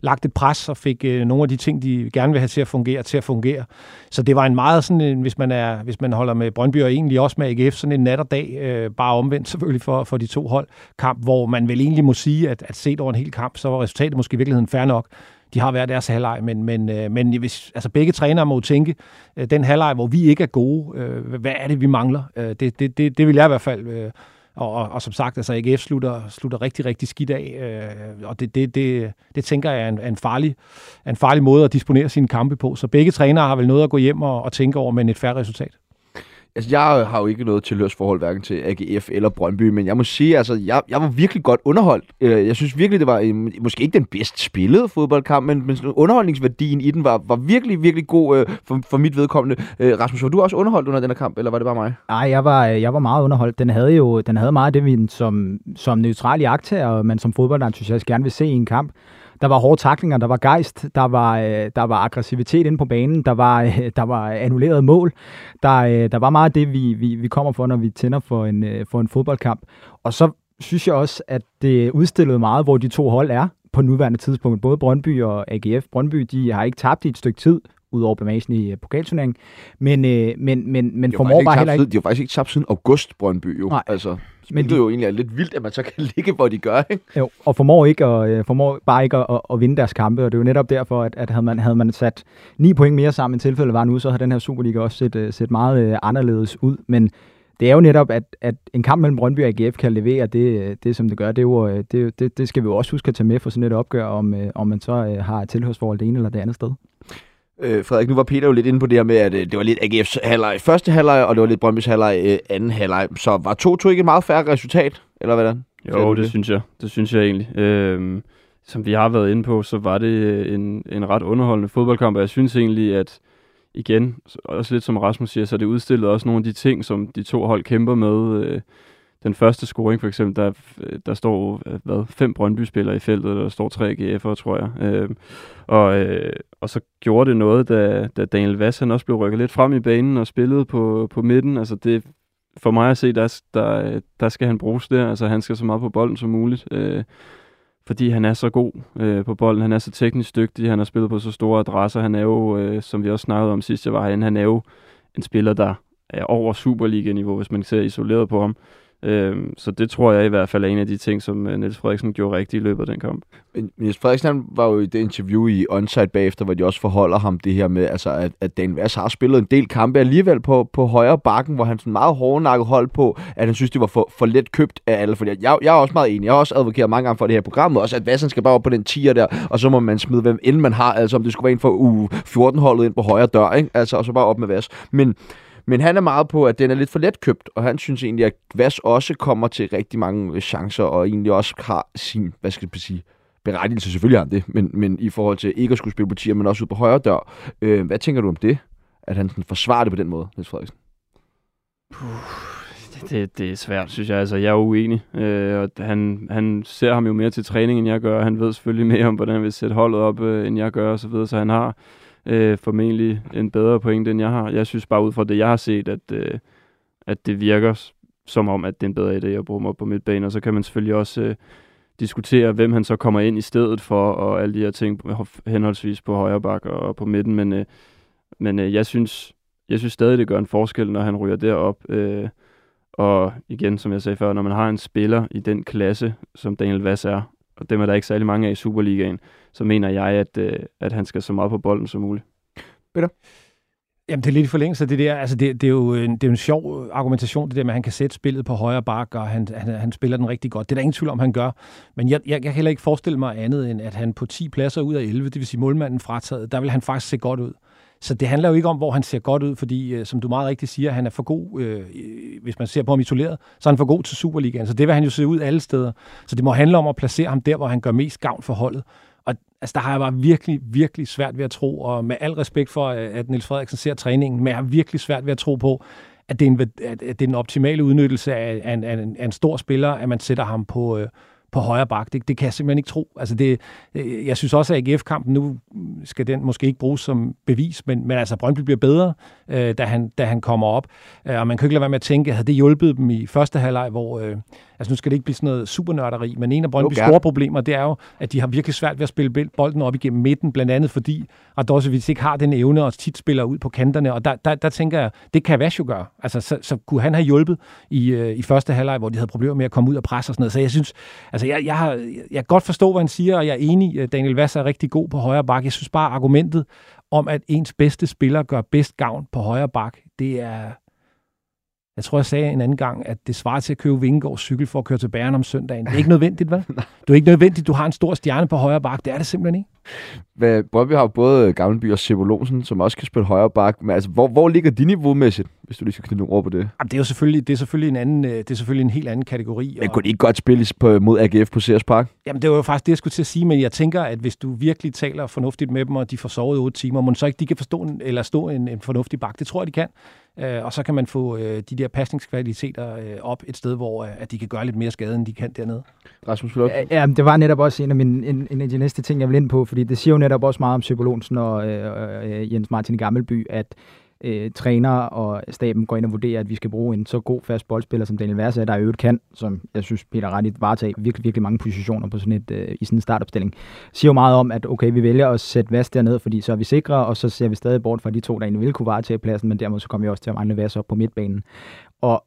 lagt et pres og fik øh, nogle af de ting, de gerne vil have til at fungere, til at fungere. Så det var en meget sådan, en, hvis man, er, hvis man holder med Brøndby og egentlig også med AGF, sådan en nat og dag, øh, bare omvendt selvfølgelig for, for de to hold, kamp, hvor man vel egentlig må sige, at, at set over en hel kamp, så var resultatet måske i virkeligheden fair nok de har været deres halvleg, men, men, øh, men hvis, altså begge trænere må tænke, øh, den halvleg, hvor vi ikke er gode, øh, hvad er det, vi mangler? Øh, det, det, det, det vil jeg i hvert fald... Øh, og, og, og som sagt, altså AGF slutter, slutter rigtig, rigtig skidt af, øh, og det, det, det, det tænker jeg er en, er en, farlig, er en farlig måde at disponere sine kampe på. Så begge trænere har vel noget at gå hjem og, og tænke over, men et færre resultat. Altså, jeg har jo ikke noget tilhørsforhold hverken til AGF eller Brøndby, men jeg må sige, altså, jeg, jeg var virkelig godt underholdt. Øh, jeg synes virkelig, det var en, måske ikke den bedst spillede fodboldkamp, men, men underholdningsværdien i den var, var virkelig, virkelig god øh, for, for mit vedkommende. Øh, Rasmus, var du også underholdt under den her kamp, eller var det bare mig? Nej, jeg var, øh, jeg var meget underholdt. Den havde jo den havde meget af det, vi som, som neutral jagttager, men som fodboldentusiast gerne vil se i en kamp. Der var hårde taklinger, der var gejst, der var, øh, der var aggressivitet inde på banen, der var, øh, der var annulleret mål. Der, øh, der var meget af det, vi, vi, vi kommer for, når vi tænder for en, for en fodboldkamp. Og så synes jeg også, at det udstillede meget, hvor de to hold er på nuværende tidspunkt. Både Brøndby og AGF. Brøndby de har ikke tabt i et stykke tid, udover blamagen i pokalturneringen. Men, øh, men, men, men formår bare heller ikke... De har faktisk ikke tabt siden august, Brøndby jo. Nej. Altså, men det er jo egentlig er lidt vildt, at man så kan ligge, hvor de gør, ikke? Jo, og formår, ikke at, øh, formår bare ikke at, at, at vinde deres kampe, og det er jo netop derfor, at, at havde, man, havde man sat ni point mere sammen, end tilfældet var nu, så havde den her Superliga også set, øh, set meget øh, anderledes ud, men det er jo netop, at, at en kamp mellem Brøndby og AGF kan levere det, det som det gør. Det, er jo, det, det, det skal vi jo også huske at tage med for sådan et opgør, om, om man så har et tilhørsforhold det ene eller det andet sted. Øh, Frederik, nu var Peter jo lidt inde på det her med, at øh, det var lidt AGF's halvleg første halvleg, og det var lidt Brøndby's halvleg øh, anden halvleg. Så var 2-2 ikke et meget færre resultat, eller hvordan? Jo, det, det synes jeg. Det synes jeg egentlig. Øh, som vi har været inde på, så var det øh, en, en ret underholdende fodboldkamp, og jeg synes egentlig, at igen, også lidt som Rasmus siger, så det udstillede også nogle af de ting, som de to hold kæmper med. Øh, den første scoring for eksempel, der, der står øh, hvad, fem Brøndby-spillere i feltet, der står tre GF'er, tror jeg. Øh, og, øh, og så gjorde det noget, da, da Daniel Vass han også blev rykket lidt frem i banen og spillede på, på midten. Altså det, for mig at se, der, der, der skal han bruges der. Altså han skal så meget på bolden som muligt. Øh, fordi han er så god øh, på bolden. Han er så teknisk dygtig. Han har spillet på så store adresser. Han er jo, øh, som vi også snakkede om sidst jeg var herinde, han er jo en spiller, der er over Superliga-niveau, hvis man ser isoleret på ham. Øhm, så det tror jeg i hvert fald er en af de ting, som øh, Niels Frederiksen gjorde rigtigt i løbet af den kamp. Men Niels Frederiksen han var jo i det interview i Onsite bagefter, hvor de også forholder ham det her med, altså, at, at Dan Vass har spillet en del kampe alligevel på, på højre bakken, hvor han sådan meget hårdnakket hold på, at han synes, det var for, for let købt af alle. Fordi jeg, jeg er også meget enig. Jeg har også advokeret mange gange for det her program, også at Vassen skal bare op på den tier der, og så må man smide, hvem end man har, altså om det skulle være en for u 14-holdet ind på højre dør, ikke? Altså, og så bare op med Vass. Men men han er meget på, at den er lidt for let købt, og han synes egentlig, at Vas også kommer til rigtig mange øh, chancer, og egentlig også har sin, hvad skal jeg sige, berettigelse, selvfølgelig har det, men, men i forhold til ikke at skulle spille på tier, men også ud på højre dør. Øh, hvad tænker du om det? At han sådan forsvarer det på den måde, Niels Frederiksen? Det, det er svært, synes jeg. Altså, jeg er uenig. Øh, og han, han ser ham jo mere til træning, end jeg gør. Han ved selvfølgelig mere om, hvordan han vil sætte holdet op, øh, end jeg gør, og så videre. Så han har øh, formentlig en bedre pointe, end jeg har. Jeg synes bare ud fra det, jeg har set, at, øh, at det virker som om, at det er en bedre idé at bruge mig på midtbanen. Og så kan man selvfølgelig også øh, diskutere, hvem han så kommer ind i stedet for, og alle de her ting henholdsvis på højre bak og på midten. Men, øh, men øh, jeg, synes, jeg synes stadig, det gør en forskel, når han ryger derop. Øh, og igen, som jeg sagde før, når man har en spiller i den klasse, som Daniel Vass er, og dem er der ikke særlig mange af i Superligaen, så mener jeg, at, øh, at han skal så meget på bolden som muligt. Peter? Jamen, det er lidt i forlængelse af det der. Altså, det, det, er jo en, det er jo en sjov argumentation, det der med, at han kan sætte spillet på højre bak, og han, han, han spiller den rigtig godt. Det er der ingen tvivl om, han gør. Men jeg, jeg, jeg kan heller ikke forestille mig andet, end at han på 10 pladser ud af 11, det vil sige målmanden frataget, der vil han faktisk se godt ud. Så det handler jo ikke om, hvor han ser godt ud, fordi, øh, som du meget rigtigt siger, han er for god, øh, hvis man ser på ham isoleret, så er han for god til Superligaen. Så det vil han jo se ud alle steder. Så det må handle om at placere ham der, hvor han gør mest gavn for holdet. Og altså, der har jeg bare virkelig, virkelig svært ved at tro, og med al respekt for, øh, at Niels Frederiksen ser træningen, men jeg har virkelig svært ved at tro på, at det er en, at det er en optimale udnyttelse af, af, en, af, en, af en stor spiller, at man sætter ham på, øh, på højre bak. Det, det kan jeg simpelthen ikke tro. Altså det, øh, jeg synes også, at AGF-kampen nu skal den måske ikke bruges som bevis, men, men altså Brøndby bliver bedre, øh, da, han, da han kommer op. Øh, og man kan ikke lade være med at tænke, havde det hjulpet dem i første halvleg, hvor, øh, altså nu skal det ikke blive sådan noget supernørderi, men en af Brøndbys okay. store problemer, det er jo, at de har virkelig svært ved at spille bolden op igennem midten, blandt andet fordi Radosevic ikke har den evne og tit spiller ud på kanterne, og der, der, der tænker jeg, det kan Vash jo gøre. Altså, så, så kunne han have hjulpet i, øh, i første halvleg, hvor de havde problemer med at komme ud og presse og sådan noget. Så jeg synes, altså jeg, jeg, har, jeg kan godt forstå, hvad han siger, og jeg er enig, Daniel Vass er rigtig god på højre bak. Jeg synes bare, argumentet om, at ens bedste spiller gør bedst gavn på højre bak, det er, jeg tror, jeg sagde en anden gang, at det svarer til at købe Vingegaards cykel for at køre til Bæren om søndagen. Det er ikke nødvendigt, hvad? Du er ikke nødvendigt, du har en stor stjerne på højre bak. Det er det simpelthen ikke. Hvad, Bobby har både Gammelby og Sebo Lonsen, som også kan spille højre bak. Men altså, hvor, hvor ligger de niveaumæssigt, hvis du lige skal knytte nogle ord på det? Jamen, det er jo selvfølgelig, det er selvfølgelig, en, anden, øh, det er selvfølgelig en helt anden kategori. Men kunne de ikke godt spille på, mod AGF på Sears Park? Jamen, det var jo faktisk det, jeg skulle til at sige, men jeg tænker, at hvis du virkelig taler fornuftigt med dem, og de får sovet i 8 timer, må så ikke de kan forstå en, eller stå en, en fornuftig bak. Det tror jeg, de kan. Øh, og så kan man få øh, de der pasningskvaliteter øh, op et sted, hvor øh, at de kan gøre lidt mere skade, end de kan dernede. Rasmus Flot? Ja, det var netop også en af, mine, en, en af de næste ting, jeg vil ind på, fordi det siger jo netop også meget om Psykolonsen øh, og øh, Jens Martin Gammelby, at øh, træner og staben går ind og vurderer, at vi skal bruge en så god fast boldspiller, som Daniel Versa, der i øvrigt kan, som jeg synes, Peter Rettigt varetager virkelig, virkelig mange positioner på sådan et, øh, i sådan en startopstilling. Siger jo meget om, at okay, vi vælger at sætte Vas derned, fordi så er vi sikre, og så ser vi stadig bort fra de to, der egentlig ville kunne varetage pladsen, men dermed så kommer vi også til at mangle Vas op på midtbanen. Og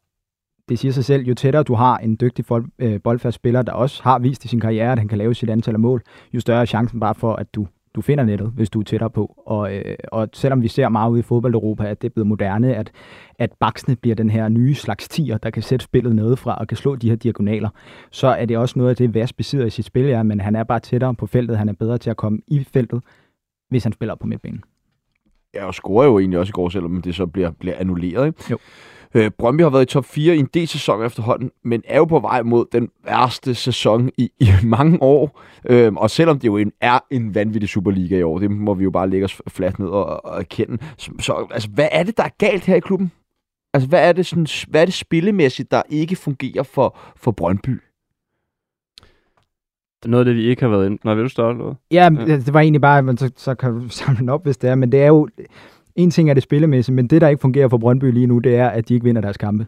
det siger sig selv, jo tættere du har en dygtig øh, boldfast spiller, der også har vist i sin karriere, at han kan lave sit antal af mål, jo større er chancen bare for, at du du finder nettet, hvis du er tættere på. Og, øh, og selvom vi ser meget ude i fodbold-Europa, at det er blevet moderne, at, at baksene bliver den her nye slags tiger, der kan sætte spillet nedefra og kan slå de her diagonaler, så er det også noget af det, Vas besidder i sit spil, ja, men han er bare tættere på feltet, han er bedre til at komme i feltet, hvis han spiller på midtbanen. Ja, og scorer jo egentlig også i går, selvom det så bliver, bliver annulleret. Ikke? Jo. Øh, Brøndby har været i top 4 i en del sæson efterhånden, men er jo på vej mod den værste sæson i, i mange år. Øh, og selvom det jo en, er en vanvittig Superliga i år, det må vi jo bare lægge os fladt ned og, og erkende. Så, så altså, hvad er det, der er galt her i klubben? Altså, hvad er det, sådan, hvad er det spillemæssigt, der ikke fungerer for, for Brøndby? Det er noget af det, vi ikke har været ind. Nå, vil du starte noget? Ja, ja, det var egentlig bare, men så, så kan samle den op, hvis det er. Men det er jo, en ting er det spillemæssige, men det, der ikke fungerer for Brøndby lige nu, det er, at de ikke vinder deres kampe.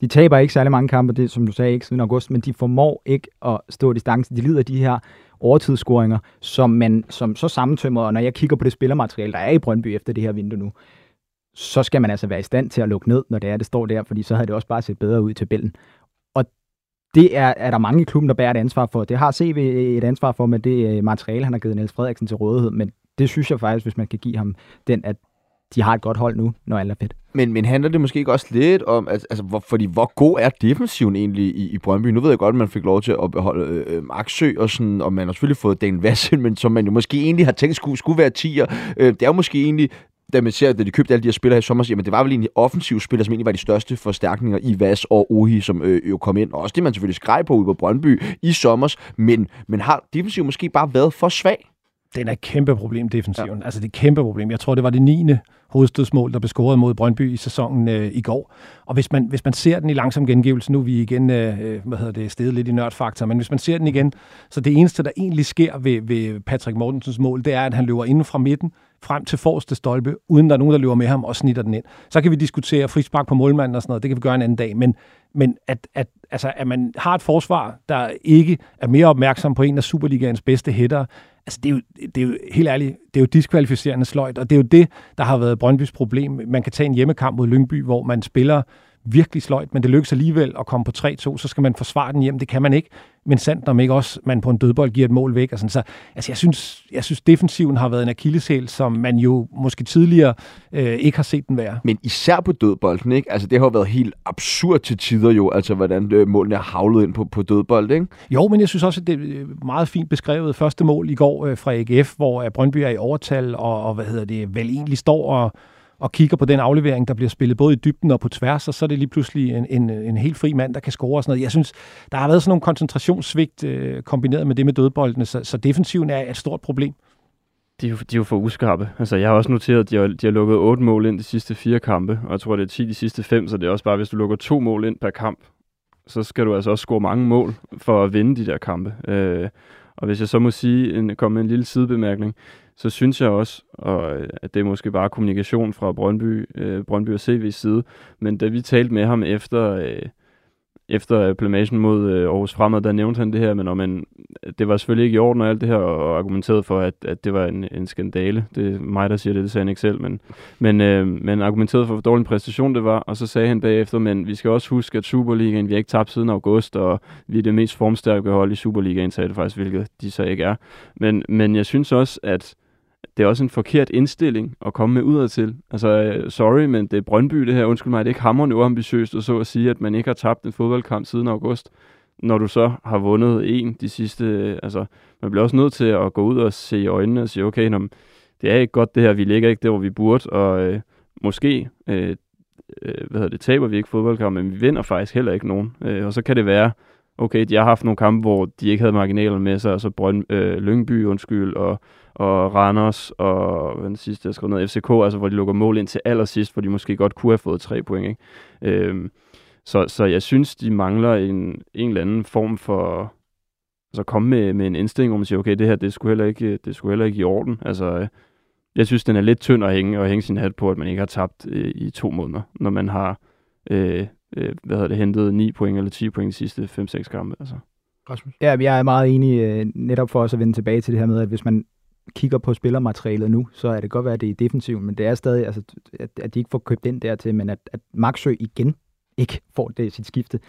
De taber ikke særlig mange kampe, det, som du sagde, ikke siden august, men de formår ikke at stå distancen. De lider de her overtidsscoringer, som man som så sammentømmer, og når jeg kigger på det spillermateriale, der er i Brøndby efter det her vindue nu, så skal man altså være i stand til at lukke ned, når det er, det står der, fordi så havde det også bare set bedre ud i tabellen. Og det er, er der mange i klubben, der bærer et ansvar for. Det har CV et ansvar for med det øh, materiale, han har givet Niels Frederiksen til rådighed, men det synes jeg faktisk, hvis man kan give ham den, at de har et godt hold nu, når alt er fedt. Men, men handler det måske ikke også lidt om, altså, altså, hvor, fordi hvor god er defensiven egentlig i, i Brøndby? Nu ved jeg godt, at man fik lov til at beholde øh, øh og, sådan, og man har selvfølgelig fået Dan Vassen, men som man jo måske egentlig har tænkt skulle, skulle være 10'er. Øh, det er jo måske egentlig da man ser, da de købte alle de her spillere i sommer, jamen det var vel egentlig offensive spillere, som egentlig var de største forstærkninger i Vas og Ohi, som øh, jo kom ind. Og også det, man selvfølgelig skreg på ude på Brøndby i sommer, men, men har defensiven måske bare været for svag? Den er et kæmpe problem, defensiven. Ja. Altså det er et kæmpe problem. Jeg tror, det var det 9. hovedstødsmål, der blev scoret mod Brøndby i sæsonen øh, i går. Og hvis man, hvis man ser den i langsom gengivelse, nu er vi igen øh, øh, hvad hedder det, stedet lidt i nørdfaktor, men hvis man ser den igen, så det eneste, der egentlig sker ved, ved Patrick Mortensens mål, det er, at han løber inden fra midten, frem til forreste stolpe, uden der er nogen, der løber med ham og snitter den ind. Så kan vi diskutere frispark på målmanden og sådan noget, det kan vi gøre en anden dag, men, men at, at, altså, at man har et forsvar, der ikke er mere opmærksom på en af Superligaens bedste hætter, altså det er, jo, det er jo helt ærligt, det er jo diskvalificerende sløjt, og det er jo det, der har været Brøndbys problem. Man kan tage en hjemmekamp mod Lyngby, hvor man spiller virkelig sløjt, men det lykkes alligevel at komme på 3-2, så skal man forsvare den hjem. Det kan man ikke, men sandt om ikke også man på en dødbold giver et mål væk. Og sådan. Så altså, jeg, synes, jeg synes, defensiven har været en akilleshæl, som man jo måske tidligere øh, ikke har set den være. Men især på dødbolden, ikke? Altså, det har jo været helt absurd til tider jo, altså hvordan øh, målene er havlet ind på, på dødbold, ikke? Jo, men jeg synes også, at det er meget fint beskrevet første mål i går øh, fra AGF, hvor øh, Brøndby er i overtal, og, og hvad hedder det, vel egentlig står og og kigger på den aflevering, der bliver spillet både i dybden og på tværs, og så er det lige pludselig en, en, en helt fri mand, der kan score og sådan noget. Jeg synes, der har været sådan nogle koncentrationssvigt øh, kombineret med det med dødboldene, så, så defensiven er et stort problem. De jo, de er jo for uskarpe. Altså, jeg har også noteret, at de har, de har lukket otte mål ind de sidste fire kampe, og jeg tror, det er 10 de sidste fem, så det er også bare, hvis du lukker to mål ind per kamp, så skal du altså også score mange mål for at vinde de der kampe. Øh, og hvis jeg så må sige, en, komme med en lille sidebemærkning, så synes jeg også, og, øh, at det er måske bare kommunikation fra Brøndby, øh, Brøndby og CV's side, men da vi talte med ham efter, øh, efter øh, plamagen mod øh, Aarhus Fremad, der nævnte han det her, men om man, øh, det var selvfølgelig ikke i orden og alt det her, og argumenterede for, at, at det var en, en skandale. Det er mig, der siger det, det sagde han ikke selv, men, men, øh, men argumenterede for, hvor dårlig en præstation det var, og så sagde han bagefter, men vi skal også huske, at Superligaen, vi har ikke tabt siden august, og vi er det mest formstærke hold i Superligaen, sagde det faktisk, hvilket de så ikke er. Men, men jeg synes også, at det er også en forkert indstilling at komme med udad til. Altså, øh, sorry, men det er Brøndby det her. Undskyld mig, det er ikke hammerende uambitiøst at så at sige, at man ikke har tabt en fodboldkamp siden august, når du så har vundet en de sidste... Øh, altså, man bliver også nødt til at gå ud og se i øjnene og sige, okay, nå, det er ikke godt det her, vi ligger ikke der, hvor vi burde, og øh, måske øh, øh, hvad hedder det, taber vi ikke fodboldkamp, men vi vinder faktisk heller ikke nogen. Øh, og så kan det være, okay, de har haft nogle kampe, hvor de ikke havde marginaler med sig, altså Brøn, øh, Lyngby, undskyld, og og Randers, og hvad den sidste, jeg skrev ned, FCK, altså hvor de lukker mål ind til allersidst, hvor de måske godt kunne have fået tre point. Ikke? Øhm, så, så jeg synes, de mangler en, en eller anden form for altså komme med, med en indstilling, hvor man siger, okay, det her, det skulle heller ikke, det skulle heller ikke i orden. Altså, jeg synes, den er lidt tynd at hænge, og hænge sin hat på, at man ikke har tabt øh, i to måneder, når man har øh, øh, hvad hedder det, hentet 9 point eller 10 point de sidste 5-6 kampe. Altså. Rasmus? Ja, jeg er meget enig øh, netop for os at vende tilbage til det her med, at hvis man kigger på spillermaterialet nu, så er det godt være, at det er defensivt, men det er stadig, altså, at, at de ikke får købt ind dertil, men at, at Maxø igen ikke får det sit skifte,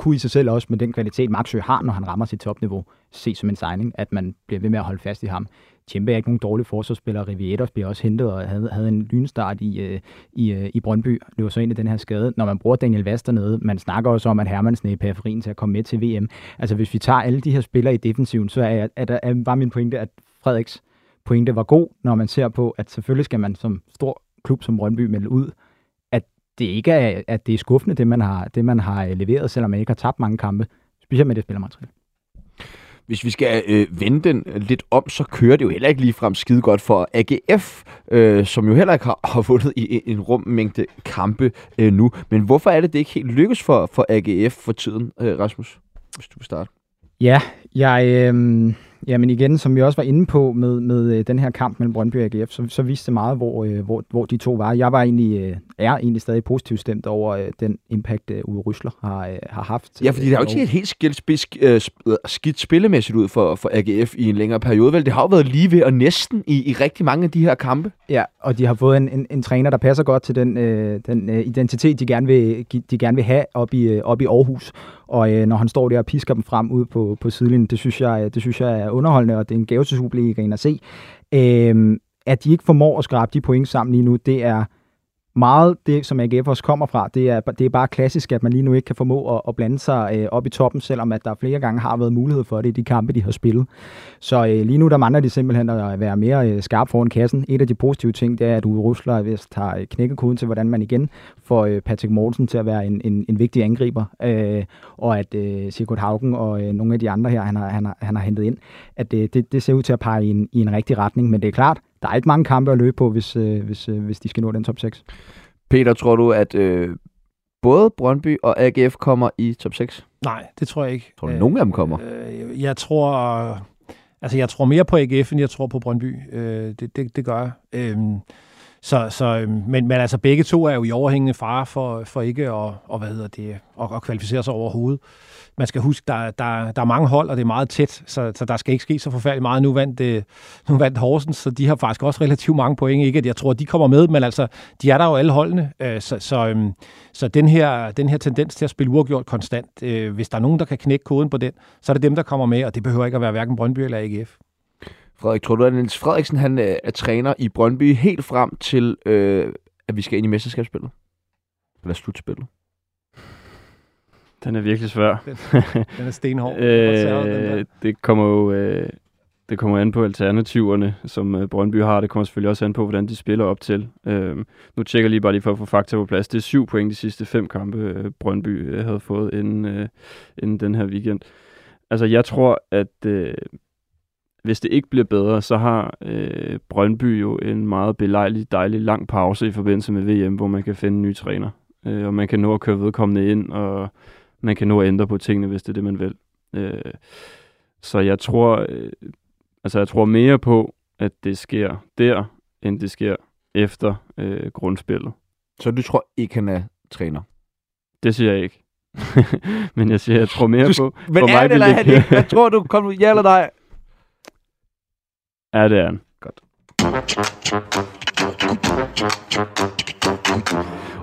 kunne i sig selv også med den kvalitet, Maxø har, når han rammer sit topniveau, se som en signing, at man bliver ved med at holde fast i ham. Tjempe er ikke nogen dårlig forsvarsspiller. Rivietos bliver også hentet og havde, havde en lynstart i, øh, i, øh, i Brøndby. Det var så ind i den her skade. Når man bruger Daniel Vast dernede, man snakker også om, at Hermansen er i periferien til at komme med til VM. Altså hvis vi tager alle de her spillere i defensiven, så er, er, der, er var min pointe, at Frederiks pointe var god, når man ser på, at selvfølgelig skal man som stor klub som Brøndby melde ud, det ikke er, at det er skuffende, det man har, det man har leveret, selvom man ikke har tabt mange kampe, specielt med det spillermateriale. Hvis vi skal øh, vende den lidt om, så kører det jo heller ikke lige frem skide godt for AGF, øh, som jo heller ikke har, har vundet i en, rum mængde kampe øh, nu. Men hvorfor er det, det ikke helt lykkes for, for AGF for tiden, øh, Rasmus? Hvis du vil starte. Ja, jeg, øh, Jamen igen, som vi også var inde på med, med øh, den her kamp mellem Brøndby og AGF, så, så viste det meget, hvor, øh, hvor, hvor de to var. Jeg var egentlig, øh, er egentlig stadig positivt stemt over øh, den impact, øh, Uwe Rysler har, øh, har haft. Ja, fordi det har jo ikke set helt skidt, skidt, øh, skidt spillemæssigt ud for, for AGF i en længere periode. Vel, det har jo været lige ved og næsten i, i rigtig mange af de her kampe. Ja, og de har fået en, en, en træner, der passer godt til den, øh, den øh, identitet, de gerne vil, de gerne vil have op i, øh, op i Aarhus. Og øh, når han står der og pisker dem frem ud på, på sidelinjen, det synes, jeg, det synes jeg er underholdende, og det er en gave til Superligaen at se. Øh, at de ikke formår at skrabe de point sammen lige nu, det er meget det, som AGF også kommer fra, det er, det er bare klassisk, at man lige nu ikke kan formå at, at blande sig øh, op i toppen, selvom at der flere gange har været mulighed for det i de kampe, de har spillet. Så øh, lige nu der mangler de simpelthen at være mere øh, skarp foran kassen. Et af de positive ting, det er, at Uwe Rusler vist har øh, til, hvordan man igen får øh, Patrick Mortensen til at være en, en, en vigtig angriber, øh, og at øh, Sigurd Haugen og øh, nogle af de andre her, han har, han har, han har hentet ind, at øh, det, det ser ud til at pege i en, i en rigtig retning, men det er klart, der er ikke mange kampe at løbe på, hvis, øh, hvis, øh, hvis de skal nå den top 6. Peter, tror du, at øh, både Brøndby og AGF kommer i top 6? Nej, det tror jeg ikke. Tror du, øh, nogen af dem kommer? Øh, jeg tror... Altså, jeg tror mere på AGF, end jeg tror på Brøndby. Øh, det, det, det gør jeg. Øh, så, så, øhm, men, men altså begge to er jo i overhængende fare for, for ikke at, og, hvad hedder det, at, at kvalificere sig overhovedet. Man skal huske, der, der, der er mange hold, og det er meget tæt, så, så der skal ikke ske så forfærdeligt meget. Nu vandt, det, nu vandt Horsens, så de har faktisk også relativt mange point. Ikke at jeg tror, at de kommer med, men altså, de er der jo alle holdene. Øh, så, så, øhm, så den, her, den her tendens til at spille uafgjort konstant, øh, hvis der er nogen, der kan knække koden på den, så er det dem, der kommer med, og det behøver ikke at være hverken Brøndby eller AGF. Frederik, tror du, at Niels Frederiksen han, øh, er træner i Brøndby helt frem til, øh, at vi skal ind i mesterskabsspillet? Eller slutspillet? Den er virkelig svær. Den, den er stenhård. øh, det kommer jo øh, det kommer an på alternativerne, som øh, Brøndby har. Det kommer selvfølgelig også an på, hvordan de spiller op til. Øh, nu tjekker jeg lige bare lige for at få fakta på plads. Det er syv point de sidste fem kampe, øh, Brøndby øh, havde fået inden, øh, inden den her weekend. Altså, jeg tror, at øh, hvis det ikke bliver bedre, så har øh, Brøndby jo en meget belejlig, dejlig lang pause i forbindelse med VM, hvor man kan finde ny træner. Øh, og man kan nå at køre vedkommende ind, og man kan nå at ændre på tingene, hvis det er det, man vil. Øh, så jeg tror, øh, altså jeg tror mere på, at det sker der, end det sker efter øh, grundspillet. Så du tror ikke, han er træner? Det siger jeg ikke. men jeg siger, jeg tror mere du, på... Men er mig det, eller er det ikke? Jeg tror du? Kom ja eller nej? Ja, det er han. Godt.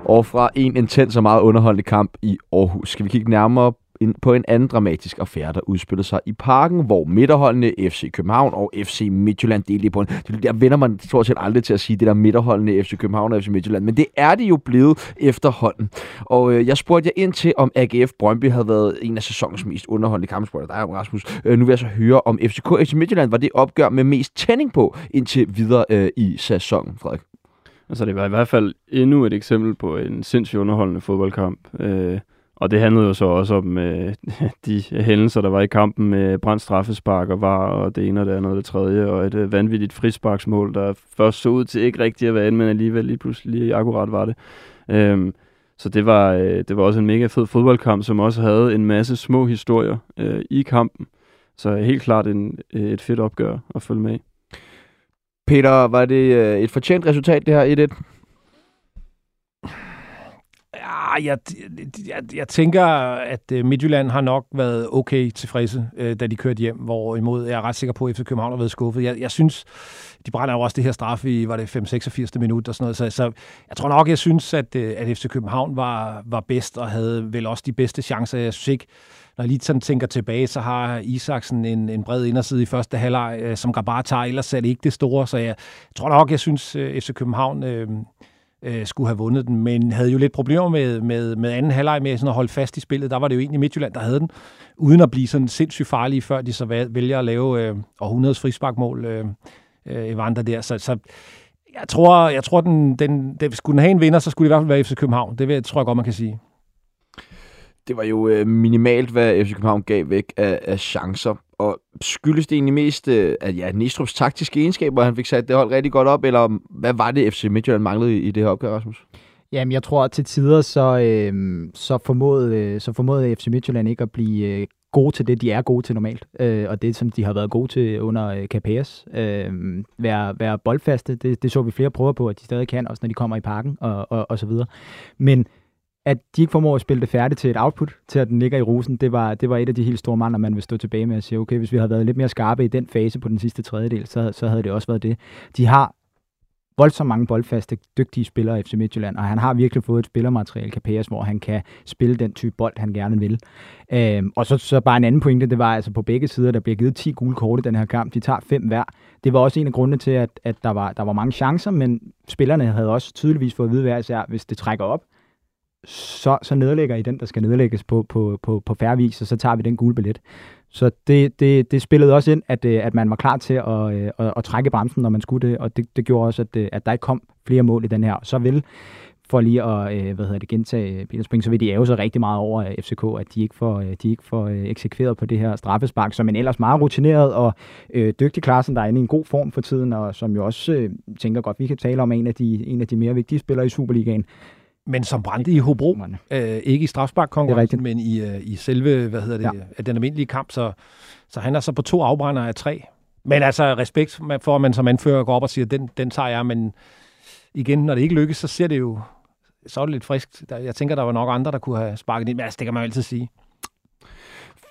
Og fra en intens og meget underholdende kamp i Aarhus skal vi kigge nærmere på en anden dramatisk affære, der udspillede sig i parken, hvor midterholdene FC København og FC Midtjylland delte på en... Der vender man stort set aldrig til at sige det der midterholdene FC København og FC Midtjylland, men det er det jo blevet efterhånden. Og øh, jeg spurgte jer ind til, om AGF Brøndby havde været en af sæsonens mest underholdende kampsporter. Der er Rasmus. Øh, nu vil jeg så høre, om FCK FC Midtjylland var det opgør med mest tænding på indtil videre øh, i sæsonen, Frederik. Altså det var i hvert fald endnu et eksempel på en sindssygt underholdende fodboldkamp. Øh, og det handlede jo så også om øh, de hændelser, der var i kampen med brændt straffespark og var og det ene og det andet og det tredje, og et øh, vanvittigt frisparksmål, der først så ud til ikke rigtig at være men alligevel lige pludselig lige akkurat var det. Øhm, så det var, øh, det var også en mega fed fodboldkamp, som også havde en masse små historier øh, i kampen. Så helt klart en, øh, et fedt opgør at følge med Peter, var det øh, et fortjent resultat, det her 1-1? Ja, jeg, jeg, jeg tænker, at øh, Midtjylland har nok været okay tilfredse, øh, da de kørte hjem, hvorimod jeg er ret sikker på, at FC København har været skuffet. Jeg, jeg synes, de brænder jo også det her straf i, var det 5-86 minut og sådan noget, så, så jeg tror nok, jeg synes, at, øh, at FC København var, var bedst og havde vel også de bedste chancer. Jeg synes ikke, når jeg lige sådan tænker tilbage, så har Isaksen en, en bred inderside i første halvleg, som Grabar tager, ellers er det ikke det store, så jeg, jeg tror nok, jeg synes, FC København... Øh, øh, skulle have vundet den, men havde jo lidt problemer med, med, med anden halvleg med sådan at holde fast i spillet. Der var det jo egentlig Midtjylland, der havde den, uden at blive sådan sindssygt farlige, før de så vælger at lave øh, århundredes frisparkmål øh, øh, Evander der. Så, så jeg tror, jeg tror den, den, den, skulle den have en vinder, så skulle det i hvert fald være FC København. Det tror jeg godt, man kan sige. Det var jo øh, minimalt, hvad FC København gav væk af, af chancer. Og skyldes det egentlig mest øh, at ja, Næstrup's taktiske egenskaber, han fik sat det hold rigtig godt op, eller hvad var det, FC Midtjylland manglede i, i det her opgør, Rasmus? Jamen, jeg tror, at til tider så, øh, så, formåede, øh, så formåede FC Midtjylland ikke at blive øh, gode til det, de er gode til normalt, øh, og det, som de har været gode til under øh, KPS. Øh, være, være boldfaste, det, det så vi flere prøver på, at de stadig kan, også når de kommer i parken og, og, og så videre. Men at de ikke formår at spille det færdigt til et output, til at den ligger i rosen, det var, det var et af de helt store mangler, man vil stå tilbage med og sige, okay, hvis vi havde været lidt mere skarpe i den fase på den sidste tredjedel, så, så havde det også været det. De har voldsomt mange boldfaste, dygtige spillere i FC Midtjylland, og han har virkelig fået et spillermateriale, Kapeas, hvor han kan spille den type bold, han gerne vil. Øhm, og så, så bare en anden pointe, det var altså på begge sider, der bliver givet 10 gule kort i den her kamp. De tager fem hver. Det var også en af grundene til, at, at der, var, der var mange chancer, men spillerne havde også tydeligvis fået at vide hver især, hvis det trækker op, så, så nedlægger I den, der skal nedlægges på, på, på, på færre vis, og så tager vi den gule billet. Så det, det, det spillede også ind, at, øh, at man var klar til at, øh, at, at trække bremsen, når man skulle det, og det, det gjorde også, at, øh, at der ikke kom flere mål i den her. Så vil for lige at hvad hedder det, gentage Peter Spring, så vil de æve sig rigtig meget over FCK, at de ikke får, de ikke får eksekveret på det her straffespark, som en ellers meget rutineret og øh, dygtig klassen, der er inde i en god form for tiden, og som jo også øh, tænker godt, vi kan tale om en af de, en af de mere vigtige spillere i Superligaen. Men som brændte i Hobro, øh, ikke i strafsparkkonkurrencen, men i, øh, i selve, hvad hedder det, ja. den almindelige kamp, så, så han er så på to afbrænder af tre. Men altså respekt for, at man som anfører går op og siger, den, den tager jeg, men igen, når det ikke lykkes, så ser det jo så er det lidt friskt. Jeg tænker, der var nok andre, der kunne have sparket ind, men altså, det kan man jo altid sige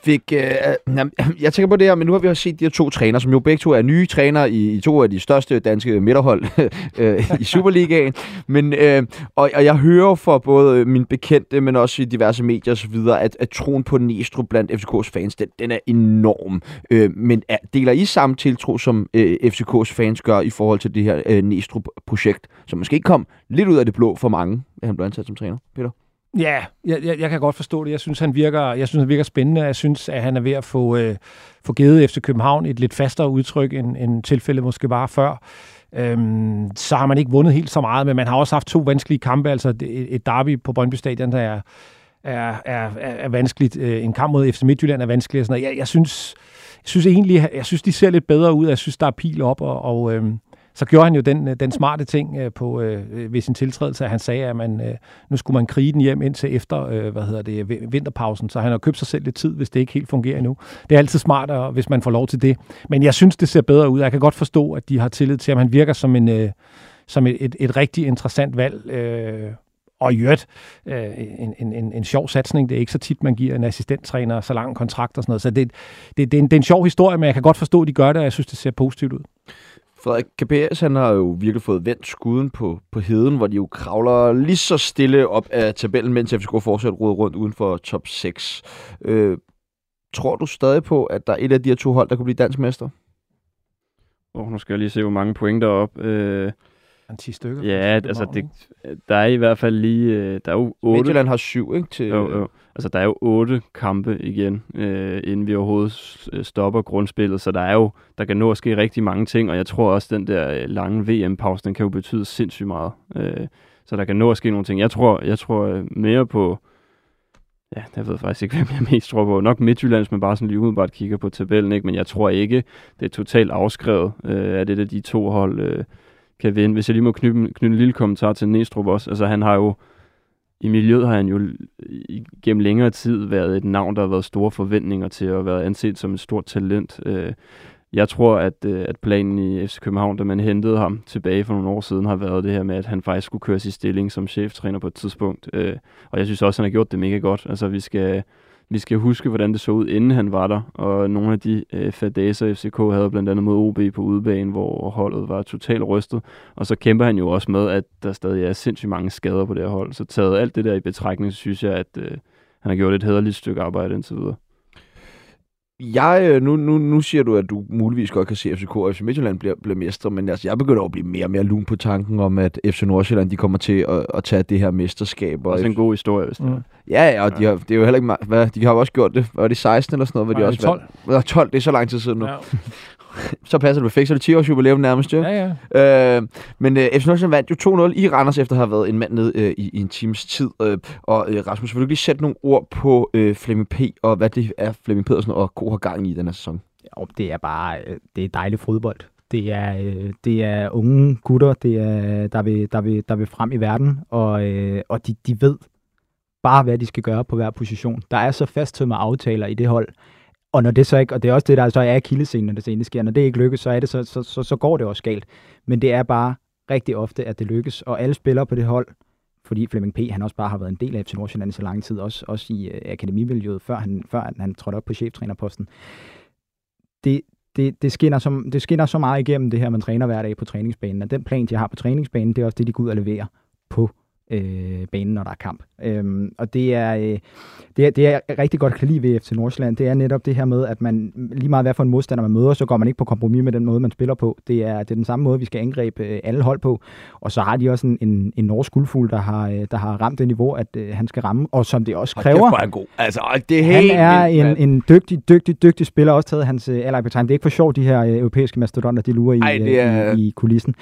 fik... Øh, jeg tænker på det her, men nu har vi også set de her to trænere, som jo begge to er nye trænere i, i to af de største danske midterhold øh, i Superligaen. Men, øh, og, og jeg hører fra både min bekendte, men også i diverse medier osv., at, at troen på Næstrup blandt FCK's fans, den, den er enorm. Øh, men er, deler I samme tiltro, som øh, FCK's fans gør i forhold til det her øh, Næstrup-projekt, som måske kom lidt ud af det blå for mange, at han blev ansat som træner, Peter? Ja, jeg, jeg, jeg kan godt forstå det. Jeg synes, han virker, jeg synes, han virker spændende. Jeg synes, at han er ved at få, øh, få givet efter København et lidt fastere udtryk, end, end tilfældet måske var før. Øhm, så har man ikke vundet helt så meget, men man har også haft to vanskelige kampe. Altså et, et derby på Brøndby Stadion, der er, er, er, er vanskeligt. Øh, en kamp mod FC Midtjylland er vanskelig. Og sådan noget. Jeg, jeg, synes, jeg synes egentlig, jeg synes, de ser lidt bedre ud. Jeg synes, der er pil op, og, og øhm, så gjorde han jo den, øh, den smarte ting øh, på, øh, øh, ved sin tiltrædelse, at han sagde, at man, øh, nu skulle man krige den hjem indtil efter øh, hvad hedder det, vinterpausen, så han har købt sig selv lidt tid, hvis det ikke helt fungerer endnu. Det er altid smartere, hvis man får lov til det. Men jeg synes, det ser bedre ud. Jeg kan godt forstå, at de har tillid til, at han virker som en... Øh, som et, et, et rigtig interessant valg. Øh, og i øvrigt øh, en, en, en, en sjov satsning. Det er ikke så tit, man giver en assistenttræner så lang kontrakt og sådan noget. Så det, det, det, er en, det er en sjov historie, men jeg kan godt forstå, at de gør det, og jeg synes, det ser positivt ud. Frederik KPS, han har jo virkelig fået vendt skuden på, på heden, hvor de jo kravler lige så stille op af tabellen, mens FCK fortsat råder rundt uden for top 6. Øh, tror du stadig på, at der er et af de her to hold, der kunne blive dansk mester? Oh, nu skal jeg lige se, hvor mange point der er op. Øh, en 10 stykker. Ja, altså det, der er i hvert fald lige, øh, der er jo 8. Midtjylland har syv, ikke? Til, jo, jo. Altså der er jo otte kampe igen, øh, inden vi overhovedet øh, stopper grundspillet, så der er jo, der kan nå at ske rigtig mange ting, og jeg tror også, den der øh, lange VM-pause, den kan jo betyde sindssygt meget. Øh, så der kan nå at ske nogle ting. Jeg tror, jeg tror øh, mere på, ja, jeg ved faktisk ikke, hvem jeg mest tror på. Nok Midtjyllands, men bare sådan lige umiddelbart kigger på tabellen, ikke? Men jeg tror ikke, det er totalt afskrevet, øh, at det er de to hold, øh, kan vinde. Hvis jeg lige må knytte, knytte en lille kommentar til Næstrup også. Altså han har jo, i miljøet har han jo gennem længere tid været et navn, der har været store forventninger til at være anset som et stort talent. Øh, jeg tror, at, øh, at planen i FC København, da man hentede ham tilbage for nogle år siden, har været det her med, at han faktisk skulle køre sin stilling som cheftræner på et tidspunkt. Øh, og jeg synes også, at han har gjort det mega godt. Altså, vi skal, vi skal huske, hvordan det så ud, inden han var der. Og nogle af de øh, fadaser, FCK havde blandt andet mod OB på udebane, hvor holdet var totalt rystet. Og så kæmper han jo også med, at der stadig er sindssygt mange skader på det her hold. Så taget alt det der i betragtning, så synes jeg, at øh, han har gjort et hederligt stykke arbejde indtil videre. Jeg, øh, nu, nu, nu siger du, at du muligvis godt kan se, at FCK og FC Midtjylland bliver, bliver mestre, men altså, jeg begynder at blive mere og mere lun på tanken om, at FC Nordsjælland de kommer til at, at tage det her mesterskab. Og det er en god historie, hvis det mm. Ja, og de har, det er jo heller ikke hvad, de har jo også gjort det. Var det 16 eller sådan noget? Hvor de også 12. Var, 12, det er så lang tid siden nu. Ja. så passer det perfekt, så er det 10 års jubilæum nærmest, jo. Ja, ja. Øh, men øh, FC Nordsjælland vandt jo 2-0 i Randers, efter at have været en mand ned øh, i, i en times tid. Øh, og øh, Rasmus, vil du lige sætte nogle ord på øh, Flemming P. og hvad det er, Flemming Pedersen og K har gang i den her sæson? Ja, det er bare øh, det er dejligt fodbold. Det er, øh, det er unge gutter, det er, der, vil, der, vil, der vil frem i verden, og, øh, og de, de ved, bare, hvad de skal gøre på hver position. Der er så fasttømmer aftaler i det hold, og når det så ikke, og det er også det, der så er kildescenen, når det senere sker, når det ikke lykkes, så, er det, så, så, så, så går det også galt. Men det er bare rigtig ofte, at det lykkes, og alle spillere på det hold, fordi Flemming P. han også bare har været en del af FC Nordsjælland i så lang tid, også, også i øh, akademimiljøet, før han, før han, trådte op på cheftrænerposten. Det, det, det, skinner som, det skinner så meget igennem det her, man træner hver dag på træningsbanen, og den plan, de har på træningsbanen, det er også det, de går ud og leverer på øh, banen, når der er kamp. Øhm, og det er, øh, det, er, det er rigtig godt kan lide ved FC Nordsjælland, det er netop det her med, at man lige meget hvad for en modstander man møder, så går man ikke på kompromis med den måde, man spiller på. Det er, det er den samme måde, vi skal angribe øh, alle hold på. Og så har de også en, en, en norsk guldfugl, der har, øh, der har ramt det niveau, at øh, han skal ramme, og som det også kræver. Og det er god. Altså, det er han helt er vildt, en, en dygtig, dygtig, dygtig spiller, også taget hans øh, alder på tegn. Det er ikke for sjovt, de her øh, europæiske mastodonter, de lurer i, Ej, det er... i, i kulissen.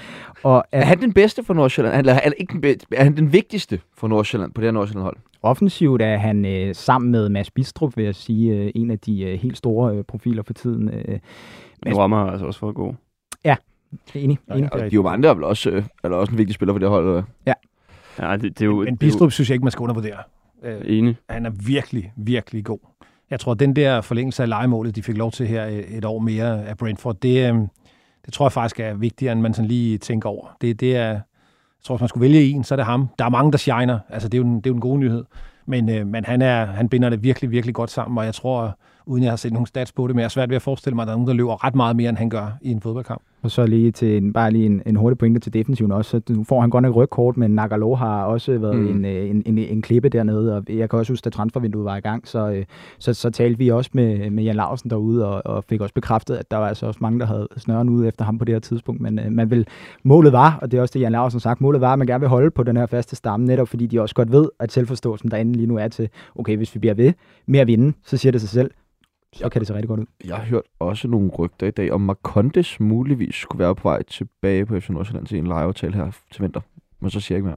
Og, at, er han den bedste for Nordsjælland? Eller er, ikke den bedste, er han den vigtigste for Nordsjælland, på det her Nordsjælland-hold? Offensivt er han øh, sammen med Mads Bistrup, vil jeg sige, øh, en af de øh, helt store øh, profiler for tiden. Øh, Mads... Rammer har altså også fået god. Ja, enig. enig. Ja, og Giovanni er vel også, øh, er også en vigtig spiller for det hold. Eller? Ja. ja det, det er jo, men Bistrup synes jeg ikke, man skal undervurdere. Øh, enig. Han er virkelig, virkelig god. Jeg tror, at den der forlængelse af legemålet, de fik lov til her et år mere af Brentford, det, øh, det tror jeg faktisk er vigtigere, end man sådan lige tænker over. Det, det er, jeg tror, hvis man skulle vælge en, så er det ham. Der er mange, der shiner. Altså, det er jo en, det er jo en god nyhed. Men, øh, men han, er, han binder det virkelig, virkelig godt sammen, og jeg tror, uden jeg har set nogle stats på det, men jeg er svært ved at forestille mig, at der er nogen, der løber ret meget mere, end han gør i en fodboldkamp. Og så lige til en, bare lige en, en hurtig pointe til defensiven også. Så nu får han godt nok rygkort, men Nagalo har også været mm. en, en, en, en, klippe dernede, og jeg kan også huske, at transfervinduet var i gang, så, øh, så, så talte vi også med, med Jan Larsen derude, og, og fik også bekræftet, at der var altså også mange, der havde snøren ud efter ham på det her tidspunkt, men uh, man vil, målet var, og det er også det, Jan Larsen sagt, målet var, at man gerne vil holde på den her faste stamme, netop fordi de også godt ved, at selvforståelsen derinde lige nu er til, okay, hvis vi bliver ved med at vinde, så siger det sig selv, så kan det se rigtig godt ud. Jeg har hørt også nogle rygter i dag, om Marcondes muligvis skulle være på vej tilbage på FC Nordsjælland til en lejeaftale her til vinter. Men så siger jeg ikke mere.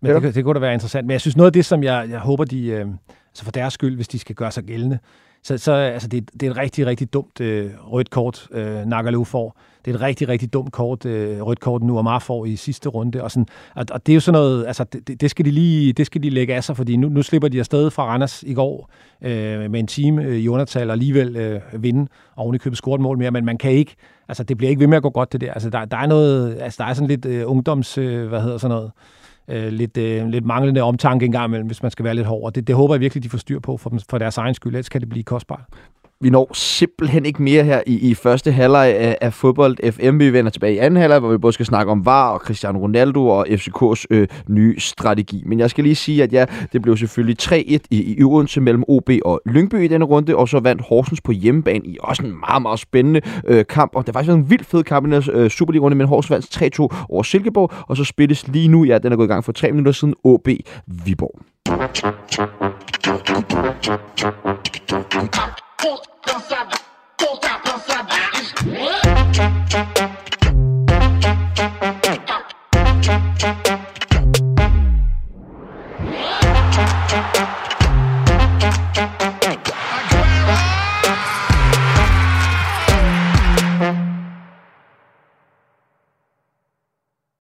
Men det, det kunne da være interessant. Men jeg synes, noget af det, som jeg, jeg håber, de, øh, altså for deres skyld, hvis de skal gøre sig gældende, så, så altså det, det er et rigtig, rigtig dumt øh, rødt kort, øh, Nagalu får. Det er et rigtig, rigtig dumt kort, øh, rødt kort, nu Amar får i sidste runde. Og, sådan, og, og det er jo sådan noget, altså det, det, skal de lige det skal de lægge af sig, fordi nu, nu slipper de afsted fra Randers i går øh, med en time øh, i undertal og alligevel øh, vinde og oven i købet score et mål mere, men man kan ikke, altså det bliver ikke ved med at gå godt det der. Altså der, der er noget, altså der er sådan lidt øh, ungdoms, øh, hvad hedder sådan noget, øh, lidt, øh, lidt manglende omtanke engang imellem, hvis man skal være lidt hård. Og det, det håber jeg virkelig, de får styr på for, for deres egen skyld, ellers kan det blive kostbart. Vi når simpelthen ikke mere her i, i første halvleg af, af fodbold FM. Vi vender tilbage i anden halvleg, hvor vi både skal snakke om VAR og Cristiano Ronaldo og FCK's øh, nye strategi. Men jeg skal lige sige, at ja, det blev selvfølgelig 3-1 i, i Odense mellem OB og Lyngby i denne runde, og så vandt Horsens på hjemmebane i også en meget, meget spændende øh, kamp. Og det var faktisk en vild fed kamp i den øh, Superliga-runde, men Horsens vandt 3-2 over Silkeborg, og så spilles lige nu, ja, den er gået i gang for 3 minutter siden, OB Viborg. pull, don't stop, pull, stop,